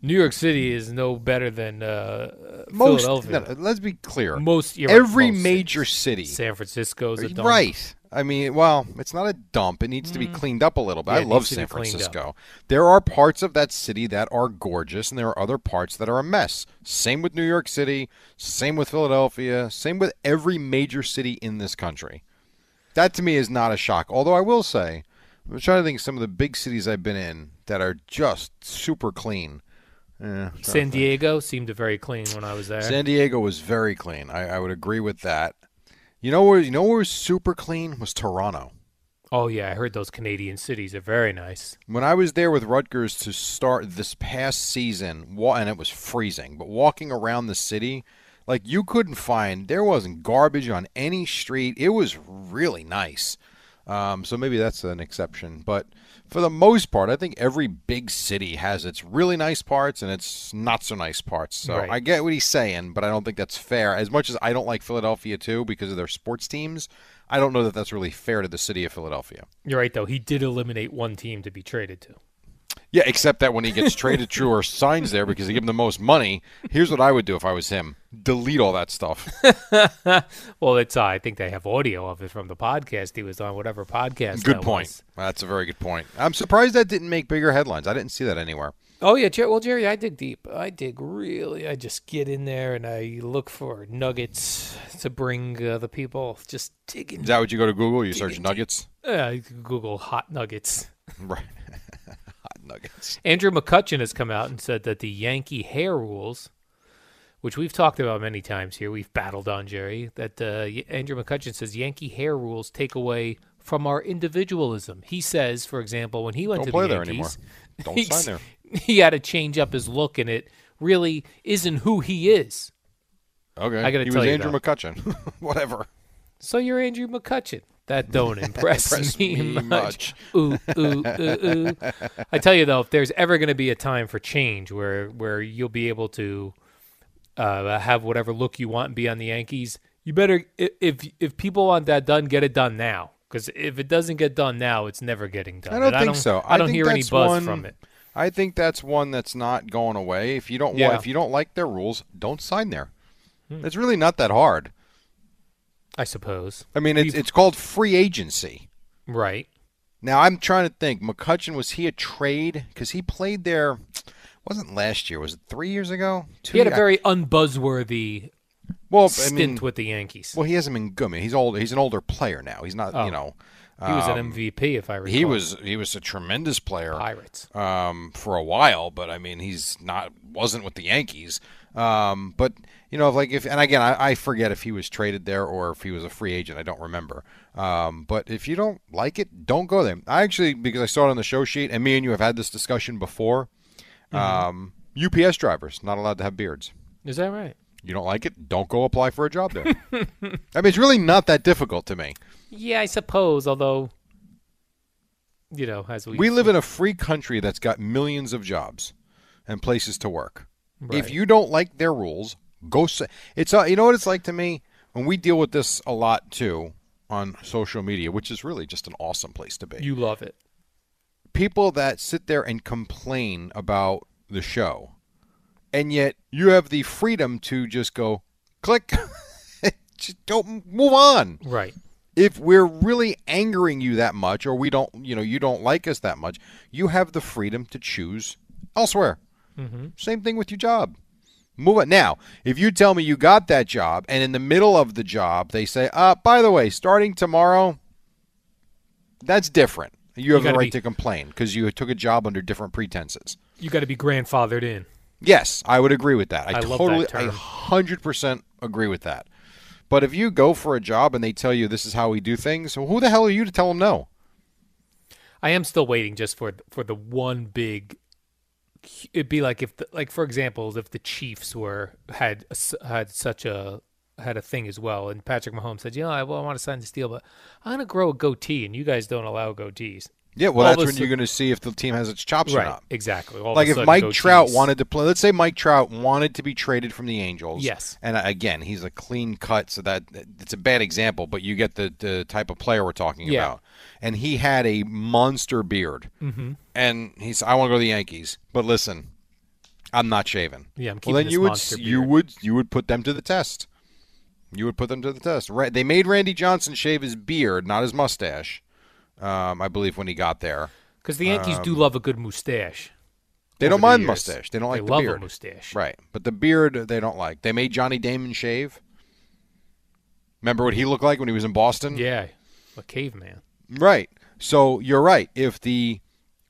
New York City is no better than uh, Most. Philadelphia. no, let's be clear. Most right, Every most major cities. city. San Francisco's a dump. Right. I mean, well, it's not a dump. It needs to be cleaned up a little bit. Mm. Yeah, I love needs to be San. Francisco. There are parts of that city that are gorgeous, and there are other parts that are a mess. Same with New York City. Same with Philadelphia. Same with every major city in this country. That to me is not a shock. Although I will say, I'm trying to think of some of the big cities I've been in that are just super clean. To San. Diego seemed very clean when I was there. San Diego was very clean. I, I would agree with that. You know where you know where was super clean was Toronto. oh yeah, I heard those Canadian cities are very nice. When I was there with Rutgers to start this past season, and it was freezing, but walking around the city, like you couldn't find there wasn't garbage on any street. It was really nice. Um, so maybe that's an exception, but for the most part, I think every big city has its really nice parts and its not so nice parts. So Right. I get what he's saying, but I don't think that's fair. As much as I don't like Philadelphia too because of their sports teams, I don't know that that's really fair to the city of Philadelphia. You're right though. He did eliminate one team to be traded to. Yeah, except that when he gets traded to or signs there because they give him the most money, here's what I would do if I was him: delete all that stuff. Well, it's uh, I think they have audio of it from the podcast he was on, whatever podcast. good that point. was. That's a very good point. I'm surprised that didn't make bigger headlines. I didn't see that anywhere. Oh yeah, Jer- well Jerry, I dig deep. I dig really. I just get in there and I look for nuggets to bring uh, the people. Just digging. Is that what you go to Google? You search nuggets, Uh, Google hot nuggets. right? Nuggets. Andrew McCutchen has come out and said that the Yankee hair rules, which we've talked about many times here, we've battled on Jerry. That uh, Andrew McCutchen says Yankee hair rules take away from our individualism. He says, for example, when he went Don't to play the there Yankees, anymore. Don't he- sign there. He had to change up his look, and it really isn't who he is. Okay, I gotta he tell was you, Andrew though. McCutchen. Whatever. So you're Andrew McCutchen. That don't impress, Impress me, me much. much. Ooh, ooh, ooh, ooh. I tell you though, if there's ever going to be a time for change where where you'll be able to uh, have whatever look you want and be on the Yankees, you better if if people want that done, get it done now. Because if it doesn't get done now, it's never getting done. I don't And think so. I don't hear any buzz one- from it. I think that's one that's not going away. If you don't Yeah. want, if you don't like their rules, don't sign there. Hmm. It's really not that hard. I suppose. I mean, it's We've- it's called free agency. Right. Now I'm trying to think. McCutchen was he a trade? Because he played there. Wasn't last year? Was it three years ago? Two He had a very unbuzzworthy well. I stint mean, with the Yankees. well, he hasn't been good. I mean, he's old. He's an older player now. He's not. Oh. You know. he was um, an MVP, if I recall. He was. He was a tremendous player. Pirates. um, for a while, but I mean, he's not wasn't with the Yankees. Um, but you know, like if and again, I, I forget if he was traded there or if he was a free agent. I don't remember. Um, but if you don't like it, don't go there. I actually because I saw it on the show sheet, and me and you have had this discussion before. Um, UPS drivers not allowed to have beards. Is that right? You don't like it? Don't go apply for a job there. I mean, it's really not that difficult to me. Yeah, I suppose. Although, you know, as we We live in a free country that's got millions of jobs and places to work. If you don't like their rules, go say it's. Uh, you know what it's like to me when we deal with this a lot too on social media, which is really just an awesome place to be. you love it. People that sit there and complain about the show, and yet you have the freedom to just go click, just don't move on Right. if we're really angering you that much or we don't you know you don't like us that much you have the freedom to choose elsewhere Mm-hmm. same thing with your job Move it now. If you tell me you got that job, and in the middle of the job they say, "Uh, by the way, starting tomorrow," that's different. You have the right be- to complain because you took a job under different pretenses. You got to be grandfathered in. Yes, I would agree with that. I, I totally, I hundred percent agree with that. But if you go for a job and they tell you this is how we do things, who the hell are you to tell them no? I am still waiting just for for the one big. It'd be like if, the, like for example, if the Chiefs were had had such a had a thing as well, and Patrick Mahomes said, "You know, I, well, I want to sign this deal, but I'm going to grow a goatee, and you guys don't allow goatees." Yeah, well, All that's when you're going to see if the team has its chops or not. exactly. All Like if sudden, Mike Trout wanted to play, let's say Mike Trout wanted to be traded from the Angels. Yes. And uh, again, he's a clean cut, so that it's a bad example, but you get the, the type of player we're talking Yeah. about. And he had a monster beard, mm-hmm. and he said, "I want to go to the Yankees, but listen, I'm not shaving." Yeah, I'm well, then you would monster you would you would put them to the test. You would put them to the test. Right? They made Randy Johnson shave his beard, not his mustache. Um, I believe when he got there. because the Yankees do love a good mustache. They don't the mind years. mustache. They don't like the beard. They love beard. a mustache. Right. But the beard they don't like. They made Johnny Damon shave. Remember what he looked like when he was in Boston? Yeah, a caveman. Right. So you're right. If the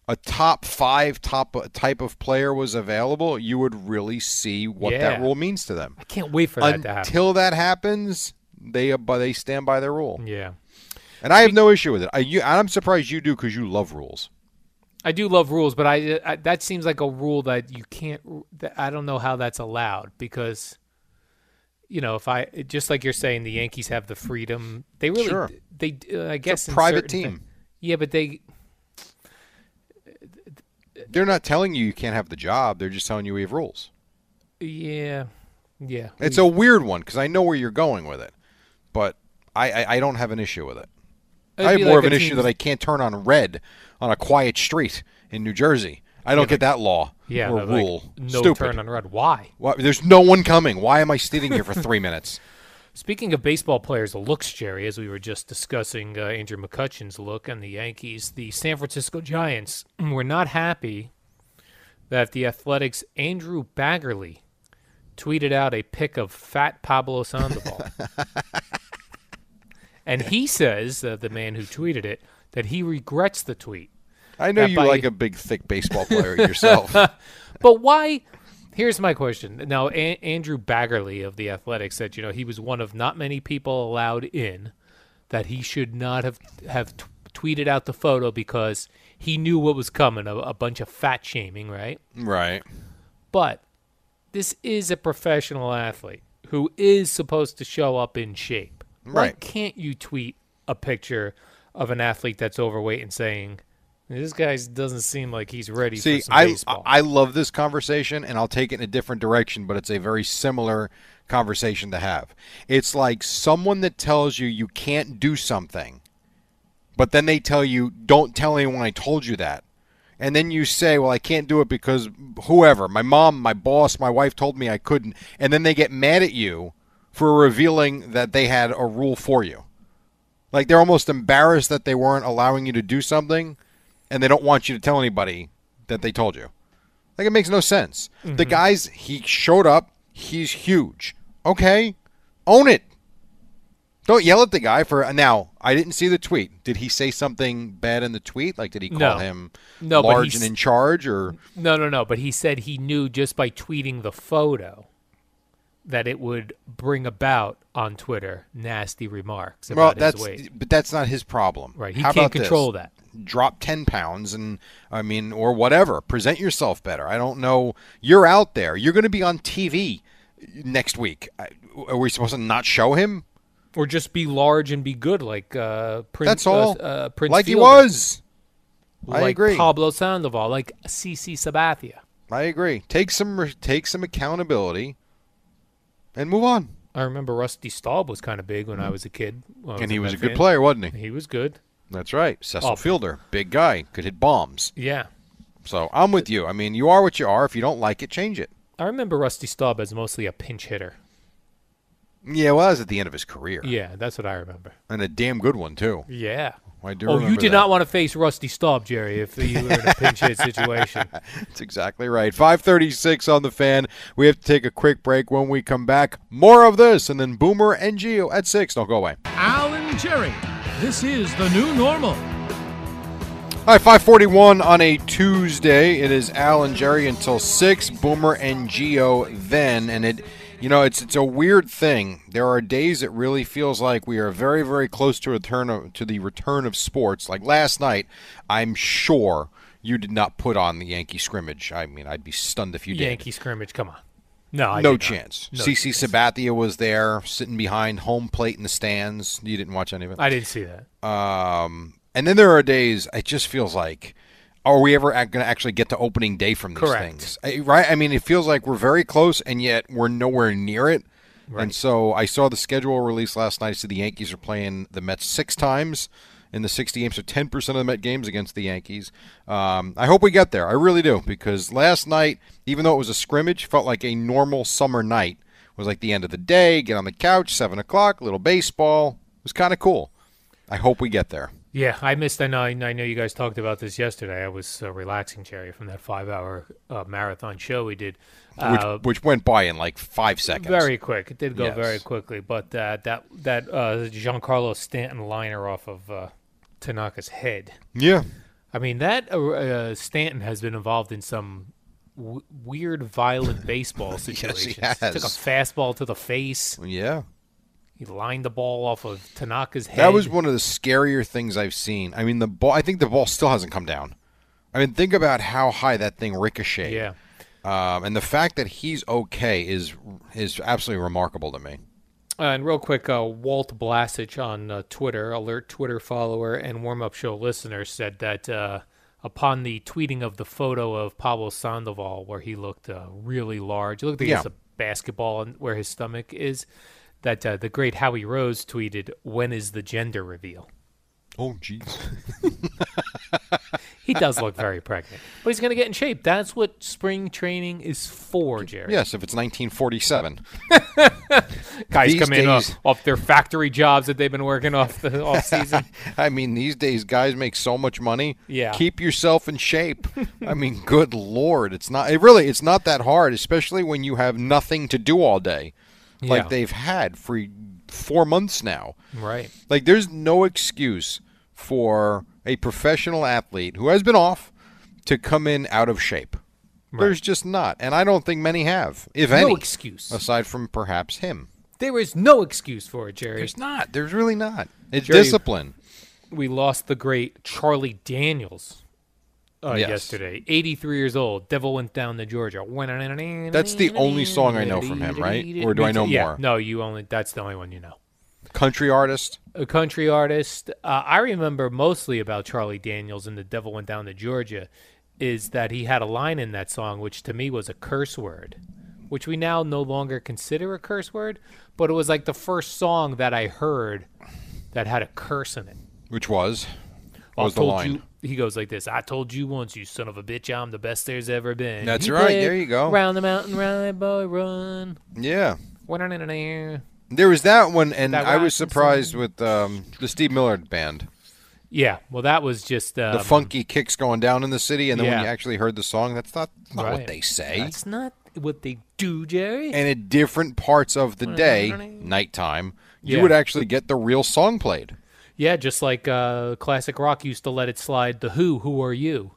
a top five top uh, type of player was available, you would really see what that rule means to them. I can't wait for that to happen. Until that happens, they but they stand by their rule, Yeah. and I have no issue with it. I, you, I'm surprised you do because you love rules. I do love rules, but I, I that seems like a rule that you can't. That I don't know how that's allowed because, you know, if I just like you're saying, the Yankees have the freedom. They really, Sure. they. Uh, I guess private team. yeah, but they. They're not telling you you can't have the job. They're just telling you we have rules. Yeah, yeah. It's a weird one because I know where you're going with it, but I, I, I don't have an issue with it. I have more like of an issue that I can't turn on red on a quiet street in New Jersey. I don't get that law Yeah, or but, like, rule. no Stupid. turn on red. Why? Why- there's no one coming. Why am I sitting here for three minutes? Speaking of baseball players' looks, Jerry, as we were just discussing uh, Andrew McCutchen's look and the Yankees, the San Francisco Giants were not happy that the Athletic's Andrew Baggarly tweeted out a pic of fat Pablo Sandoval. and he says, uh, the man who tweeted it, that he regrets the tweet. I know you by- like a big, thick baseball player yourself. But why? Here's my question. Now, a- Andrew Baggarly of the Athletics said, you know, he was one of not many people allowed in, that he should not have have t- tweeted out the photo because he knew what was coming, a, a bunch of fat shaming, right? right. But this is a professional athlete who is supposed to show up in shape. Why Right. can't you tweet a picture of an athlete that's overweight and saying, this guy doesn't seem like he's ready See, for some I baseball? I love this conversation, and I'll take it in a different direction, but it's a very similar conversation to have. It's like someone that tells you you can't do something, but then they tell you, "Don't tell anyone I told you that," and then you say, "Well, I can't do it because whoever, my mom, my boss, my wife told me I couldn't," and then they get mad at you for revealing that they had a rule for you. Like they're almost embarrassed that they weren't allowing you to do something, and they don't want you to tell anybody that they told you. Like it makes no sense. The mm-hmm. guys he showed up, he's huge. Okay, own it. Don't yell at the guy for now. I didn't see the tweet. Did he say something bad in the tweet? Like did he call No. him No, large and in charge or No, no, no. But he said he knew just by tweeting the photo that it would bring about on Twitter nasty remarks about well his that's weight. but that's not his problem. Right. He How can't about this? control that. Drop 10 pounds and I mean or whatever. Present yourself better. I don't know. You're out there. You're going to be on TV next week. Are we supposed to not show him? Or just be large and be good, like uh, Prince. that's all. Uh, uh, Prince like he Fielder, was. I like agree. Pablo Sandoval, like CC Sabathia. I agree. Take some take some accountability and move on. I remember Rusty Staub was kind of big when I was a kid. I and he was a Met good player wasn't he? He was good. That's right Cecil Oh. Fielder big guy could hit bombs Yeah. so I'm with you I mean you are what you are if you don't like it change it I remember Rusty Staub as mostly a pinch hitter. Yeah, well, that was at the end of his career, Yeah, that's what I remember. and a damn good one too. Yeah. I do Oh, you did that. not want to face Rusty Staub, Jerry, if you were in a pinch hit situation. That's exactly right. 536 on the fan. We have to take a quick break. When we come back, more of this, and then Boomer and Gio at 6. Don't go away. Al and Jerry. This is the new normal. All right, 541 on a Tuesday. It is Al and Jerry until 6. Boomer and Gio then. And it, you know, it's it's a weird thing. There are days it really feels like we are very, very close to return of, to the return of sports. Like last night, I'm sure you did not put on the Yankee scrimmage. I mean, I'd be stunned if you did. Yankee scrimmage, come on. No, I no chance. No CC chance. Sabathia was there, sitting behind home plate in the stands. You didn't watch any of it. I didn't see that. Um, and then there are days it just feels like, are we ever going to actually get to opening day from these Correct. things? I- Right? I mean, it feels like we're very close, and yet we're nowhere near it. And so I saw the schedule release last night. I see the Yankees are playing the Mets six times in the 60 games, so 10% of the Met games against the Yankees. Um, I hope we get there. I really do, because last night, even though it was a scrimmage, felt like a normal summer night. It was like the end of the day, get on the couch, 7 o'clock, little baseball. It was kind of cool. I hope we get there. Yeah, I missed. I know. I know you guys talked about this yesterday. I was uh, relaxing, Jerry, from that five-hour uh, marathon show we did. which, Uh, which went by in like five seconds. very quick. It did go Yes. very quickly, but uh, that that uh, Giancarlo Stanton liner off of uh, Tanaka's head. yeah. I mean, that uh, uh, Stanton has been involved in some w- weird, violent baseball he has. Took a fastball to the face. Yeah. He lined the ball off of Tanaka's head. That was one of the scarier things I've seen. I mean, the ball. I think the ball still hasn't come down. I mean, think about how high that thing ricocheted. Yeah. Um, and the fact that he's okay is is absolutely remarkable to me. Uh, and real quick, uh, Walt Blasich on uh, Twitter, alert Twitter follower and warm up show listener, said that uh, upon the tweeting of the photo of Pablo Sandoval, where he looked uh, really large, he looked like he has a basketball and where his stomach is, that uh, the great Howie Rose tweeted, When is the gender reveal? Oh, jeez. He does look very pregnant, but he's going to get in shape. That's what spring training is for, Jerry. yes, if it's 1947. Guys These come in days- off their factory jobs that they've been working off the off season. I mean, these days guys make so much money. Yeah. Keep yourself in shape. I mean, good lord, it's not. It really, it's not that hard, especially when you have nothing to do all day, like Yeah. they've had for four months now. right. Like, there's no excuse for a professional athlete who has been off to come in out of shape. There's just not, and I don't think many have, if No any, excuse. aside from perhaps him. There is no excuse for it, Jerry. There's not. There's really not. It's Jerry- discipline. we lost the great Charlie Daniels uh, Yes. yesterday. 83 years old. Devil went down to Georgia. That's the only song I know from him, right? Or do I know yeah, more? No, you only. That's the only one you know. Country artist. A country artist. Uh, I remember mostly about Charlie Daniels and the Devil went down to Georgia, is that he had a line in that song which to me was a curse word, which we now no longer consider a curse word, but it was like the first song that I heard that had a curse in it. Which was? What I was the line? You, he goes like this. I told you once, you son of a bitch, I'm the best there's ever been. That's You right, there you go. Round the mountain, ride, boy, run. Yeah. Yeah, There was that one, and That I was surprised with um, the Steve Miller band. Yeah, well, that was just um, The funky kicks going down in the city, and then when you actually heard the song, that's not, not what they say. That's not what they do, Jerry. and at different parts of the day, nighttime, you Yeah. would actually get the real song played. yeah, just like uh, classic rock used to let it slide. The Who, Who are you?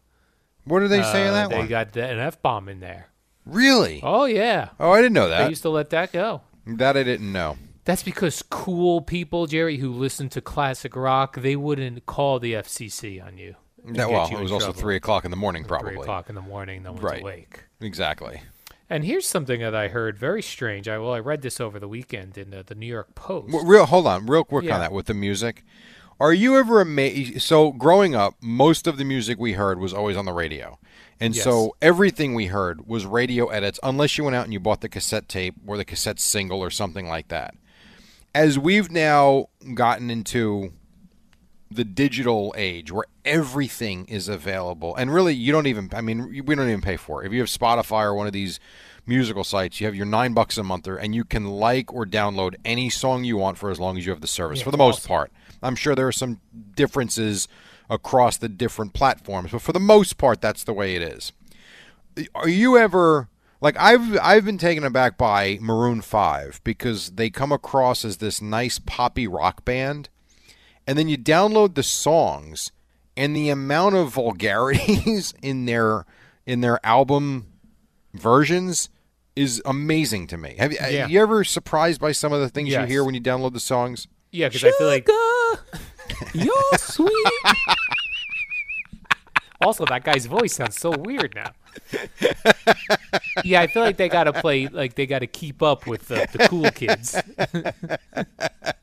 What do they say in Uh, that they one? got the, an f bomb in there. really? Oh yeah, Oh, I didn't know that. they that. used to let that go. That I didn't know. That's because cool people, Jerry, who listen to classic rock, they wouldn't call the FCC on you. and That well, you it was also trouble. three o'clock in the morning, probably. Three o'clock in the morning, no one's Right. awake. Exactly. And here's something that I heard very strange. I well, I read this over the weekend in uh, the New York Post. Well, real, hold on, real quick Yeah. on that with the music. Are you ever amazed? So, growing up, most of the music we heard was always on the radio, and Yes. so everything we heard was radio edits, unless you went out and you bought the cassette tape or the cassette single or something like that. As we've now gotten into the digital age where everything is available and really you don't even i mean we don't even pay for it if you have spotify or one of these musical sites, you have your nine bucks a month, or and you can like or download any song you want for as long as you have the service. for the most part, I'm sure there are some differences across the different platforms, but for the most part, that's the way it is. Are you ever like I've I've been taken aback by Maroon Five because they come across as this nice poppy rock band, and then you download the songs, and the amount of vulgarities in their in their album versions is amazing to me. Have you, Yeah. are you ever surprised by some of the things Yes. you hear when you download the songs? Yeah, because I feel like You're sweet. Also that guy's voice sounds so weird now. yeah, I feel like they gotta play like they gotta keep up with the, the cool kids.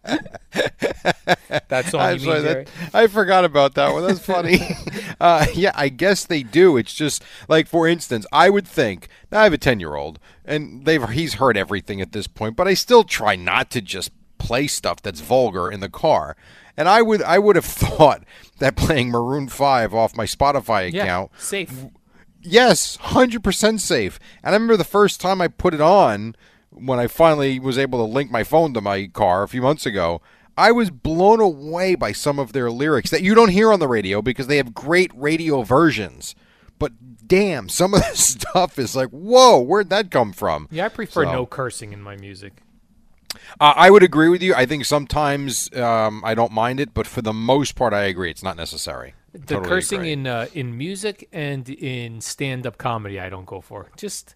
That's all I'm you sorry, mean, that- I forgot about that one. That's funny. uh, yeah, I guess they do. It's just like, for instance, I would think now I have a ten year old, and they've he's heard everything at this point, but I still try not to just play stuff that's vulgar in the car. And I would I would have thought that playing Maroon Five off my Spotify Yeah, account safe. Yes, hundred percent safe. And I remember the first time I put it on, when I finally was able to link my phone to my car a few months ago. I was blown away by some of their lyrics that you don't hear on the radio because they have great radio versions. But damn, some of the stuff is like, whoa, where'd that come from? Yeah, I prefer So- no cursing in my music. Uh, I would agree with you. I think sometimes um, I don't mind it, but for the most part, I agree. It's not necessary. The Totally cursing agree. in uh, in music and in stand up comedy, I don't go for. Just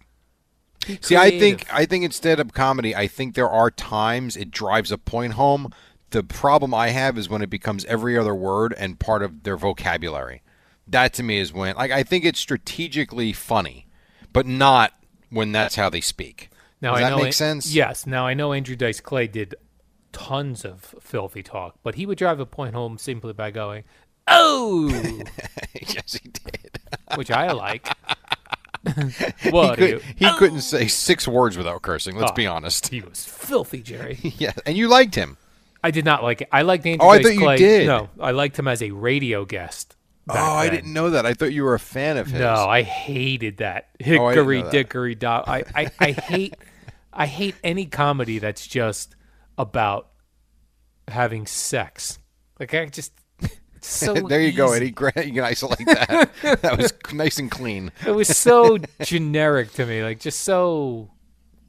See, I think. I think instead of comedy, I think there are times it drives a point home. The problem I have is when it becomes every other word and part of their vocabulary. That to me is when like I think it's strategically funny, but not when that's how they speak. Now Does I that know make sense? Yes. Now I know Andrew Dice Clay did tons of filthy talk, but he would drive a point home simply by going, "Oh," yes, he did. which I like. He, what? could, you- he couldn't oh! say six words without cursing. Let's Oh. be honest. He was filthy, Jerry. yeah, and you liked him. I did not like it. I liked Andrew Oh, I Dice thought you did. No, I liked him as a radio guest. Oh, back I didn't know that. I thought you were a fan of his. No, I hated that Oh, I didn't hickory know that. dickory dock. I, I, I hate I hate any comedy that's just about having sex. Like I just so there you go, easy. Eddie. Grant. You can isolate that. that was nice and clean. It was so generic to me, like just so.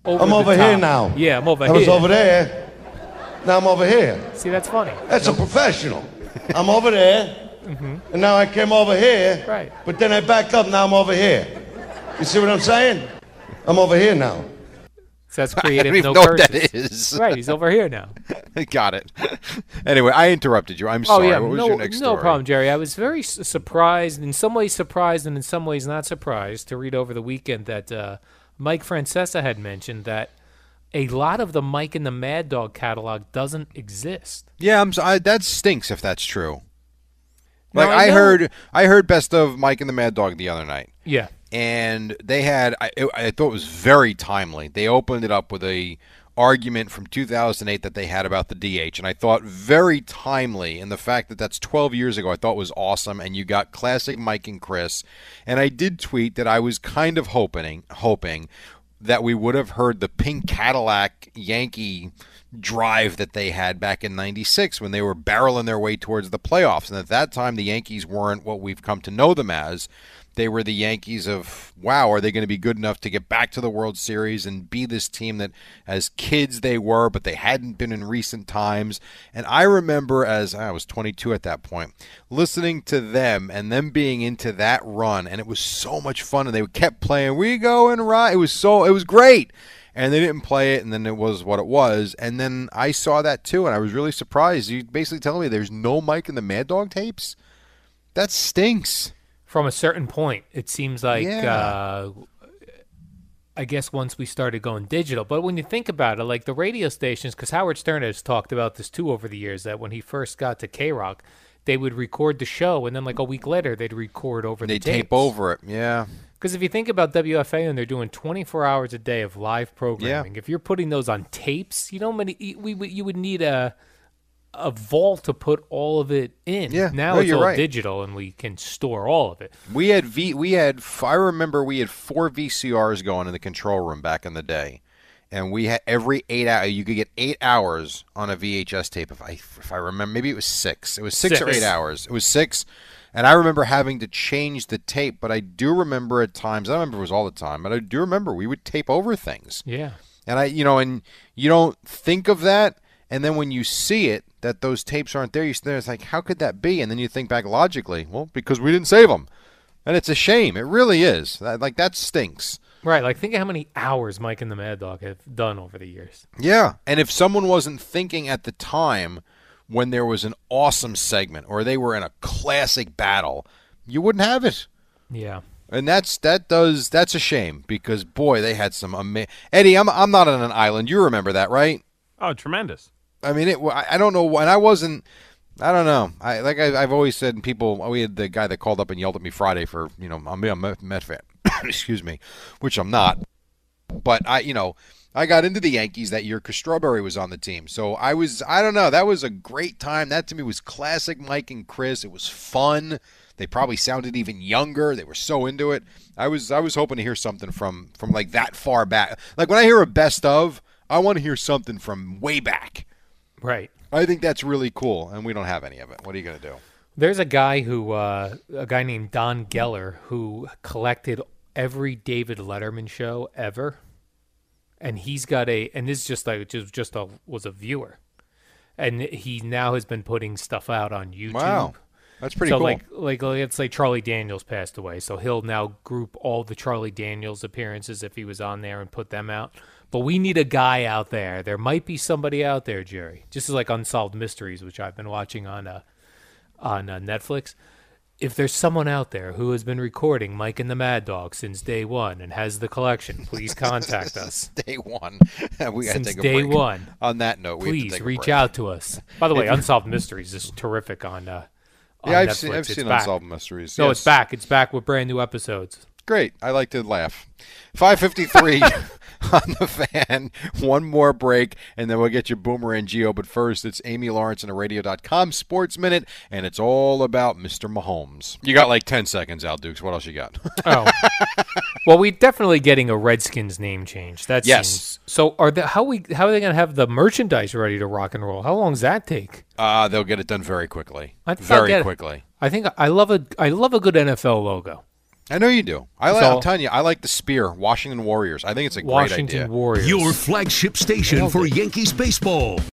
Over I'm the over here now. Yeah, I'm over I here. I was over there. Now I'm over here. See, that's funny. That's a professional. I'm over there. And now I came over here. Mm-hmm. Right. But then I back up. Now I'm over here. You see what I'm saying? I'm over here now. So that's I don't even no know what that is. Right, he's over here now. Got it. Anyway, I interrupted you. I'm Oh sorry. yeah, what was no, your next no story? problem, Jerry. I was very s- surprised, in some ways surprised, and in some ways not surprised, to read over the weekend that uh, Mike Francesa had mentioned that a lot of the Mike and the Mad Dog catalog doesn't exist. Yeah, I'm. So, I, that stinks if that's true. Like I I, heard, I heard best of Mike and the Mad Dog the other night, Yeah, and they had. I, it, I thought it was very timely. They opened it up with a argument from 2008 that they had about the DH, and I thought very timely. And the fact that that's 12 years ago, I thought was awesome. And you got classic Mike and Chris. And I did tweet that I was kind of hoping, hoping that we would have heard the pink Cadillac Yankee drive that they had back in 96 when they were barreling their way towards the playoffs. And at that time, the Yankees weren't what we've come to know them as. They were the Yankees of, wow, are they going to be good enough to get back to the World Series and be this team that, as kids, they were, but they hadn't been in recent times? And I remember, as I was 22 at that point, listening to them and them being into that run, and it was so much fun. And they kept playing, We Go and Right. It was so, it was great and they didn't play it, and then it was what it was. And then I saw that too, and I was really surprised. You basically telling me there's no Mike in the Mad Dog tapes? That stinks. from a certain point, it seems like. Yeah. Uh, I guess once we started going digital, but when you think about it, like the radio stations, because Howard Stern has talked about this too over the years, that when he first got to K Rock, they would record the show, and then like a week later, they'd record over They the tape over it. Yeah. Because if you think about WFA and they're doing 24 hours a day of live programming, if you're putting those on tapes, you know, many we, we you would need a a vault to put all of it in. Yeah, now no, it's all right. digital and we can store all of it. We had V. We had. I remember we had four VCRs going in the control room back in the day, and we had every eight hour. You could get eight hours on a VHS tape. If I if I remember, maybe it was six. It was six, or eight hours. It was six, and I remember having to change the tape. But I do remember at times. I don't remember if it was all the time, but I do remember we would tape over things. Yeah. And I, you know, and you don't think of that, and then when you see it, that those tapes aren't there, you stand there, it's like, how could that be? And then you think back logically, well, because we didn't save them, and it's a shame. It really is. That, like that stinks. Right. Like think of how many hours Mike and the Mad Dog have done over the years. Yeah. And if someone wasn't thinking at the time when there was an awesome segment or they were in a classic battle, you wouldn't have it. Yeah. And that's that does that's a shame because boy, they had some ama- Eddie. I'm I'm not on an island. You remember that, right? Oh, tremendous. I mean, it. I I don't know when I wasn't. I don't know. I like I, I've always said. and People. Oh, we had the guy that called up and yelled at me Friday for you know I'm a Met, Met fan. Excuse me, which I'm not. But I, you know, I got into the Yankees that year because Strawberry was on the team. So I was. I don't know. That was a great time. That to me was classic Mike and Chris. It was fun. They probably sounded even younger. They were so into it. I was. I was hoping to hear something from from like that far back. Like when I hear a best of, I want to hear something from way back. Right. I think that's really cool, and we don't have any of it. What are you going to do? There's a guy who, uh, a guy named Don Geller, who collected every David Letterman show ever, and he's got a, and this is just like just just a was a viewer, and he now has been putting stuff out on YouTube. Wow, that's pretty so cool. like like let's say Charlie Daniels passed away, so he'll now group all the Charlie Daniels appearances if he was on there and put them out. But we need a guy out there. There might be somebody out there, Jerry. Just as like Unsolved Mysteries, which I've been watching on uh, on uh, Netflix. If there's someone out there who has been recording Mike and the Mad Dog since day one and has the collection, please contact us. day one. we got to Since take a day break. one. On that note, we have to Please reach out to us. By the way, Unsolved Mysteries is terrific on. Uh, on Yeah, I've Netflix. seen, I've It's seen back. Unsolved Mysteries. No, yes. it's back. It's back with brand new episodes. Great. I like to laugh. 553 on the fan. One more break, and then we'll get you Boomer and Gio. But first, it's Amy Lawrence and a radio.com Sports Minute, and it's all about Mr. Mahomes. You got like 10 seconds, Al Dukes. What else you got? Oh, well, we're definitely getting a Redskins name change. That Yes. seems so. Are the how we how are they going to have the merchandise ready to rock and roll? How long does that take? uh, they'll get it done very quickly. I very get it. quickly. I think I love a I love a good NFL logo. I know you do. I like, So- I'm telling you, I like the spear, Washington Warriors. I think it's a great idea. Washington idea. Warriors. Your flagship station for Yankees baseball.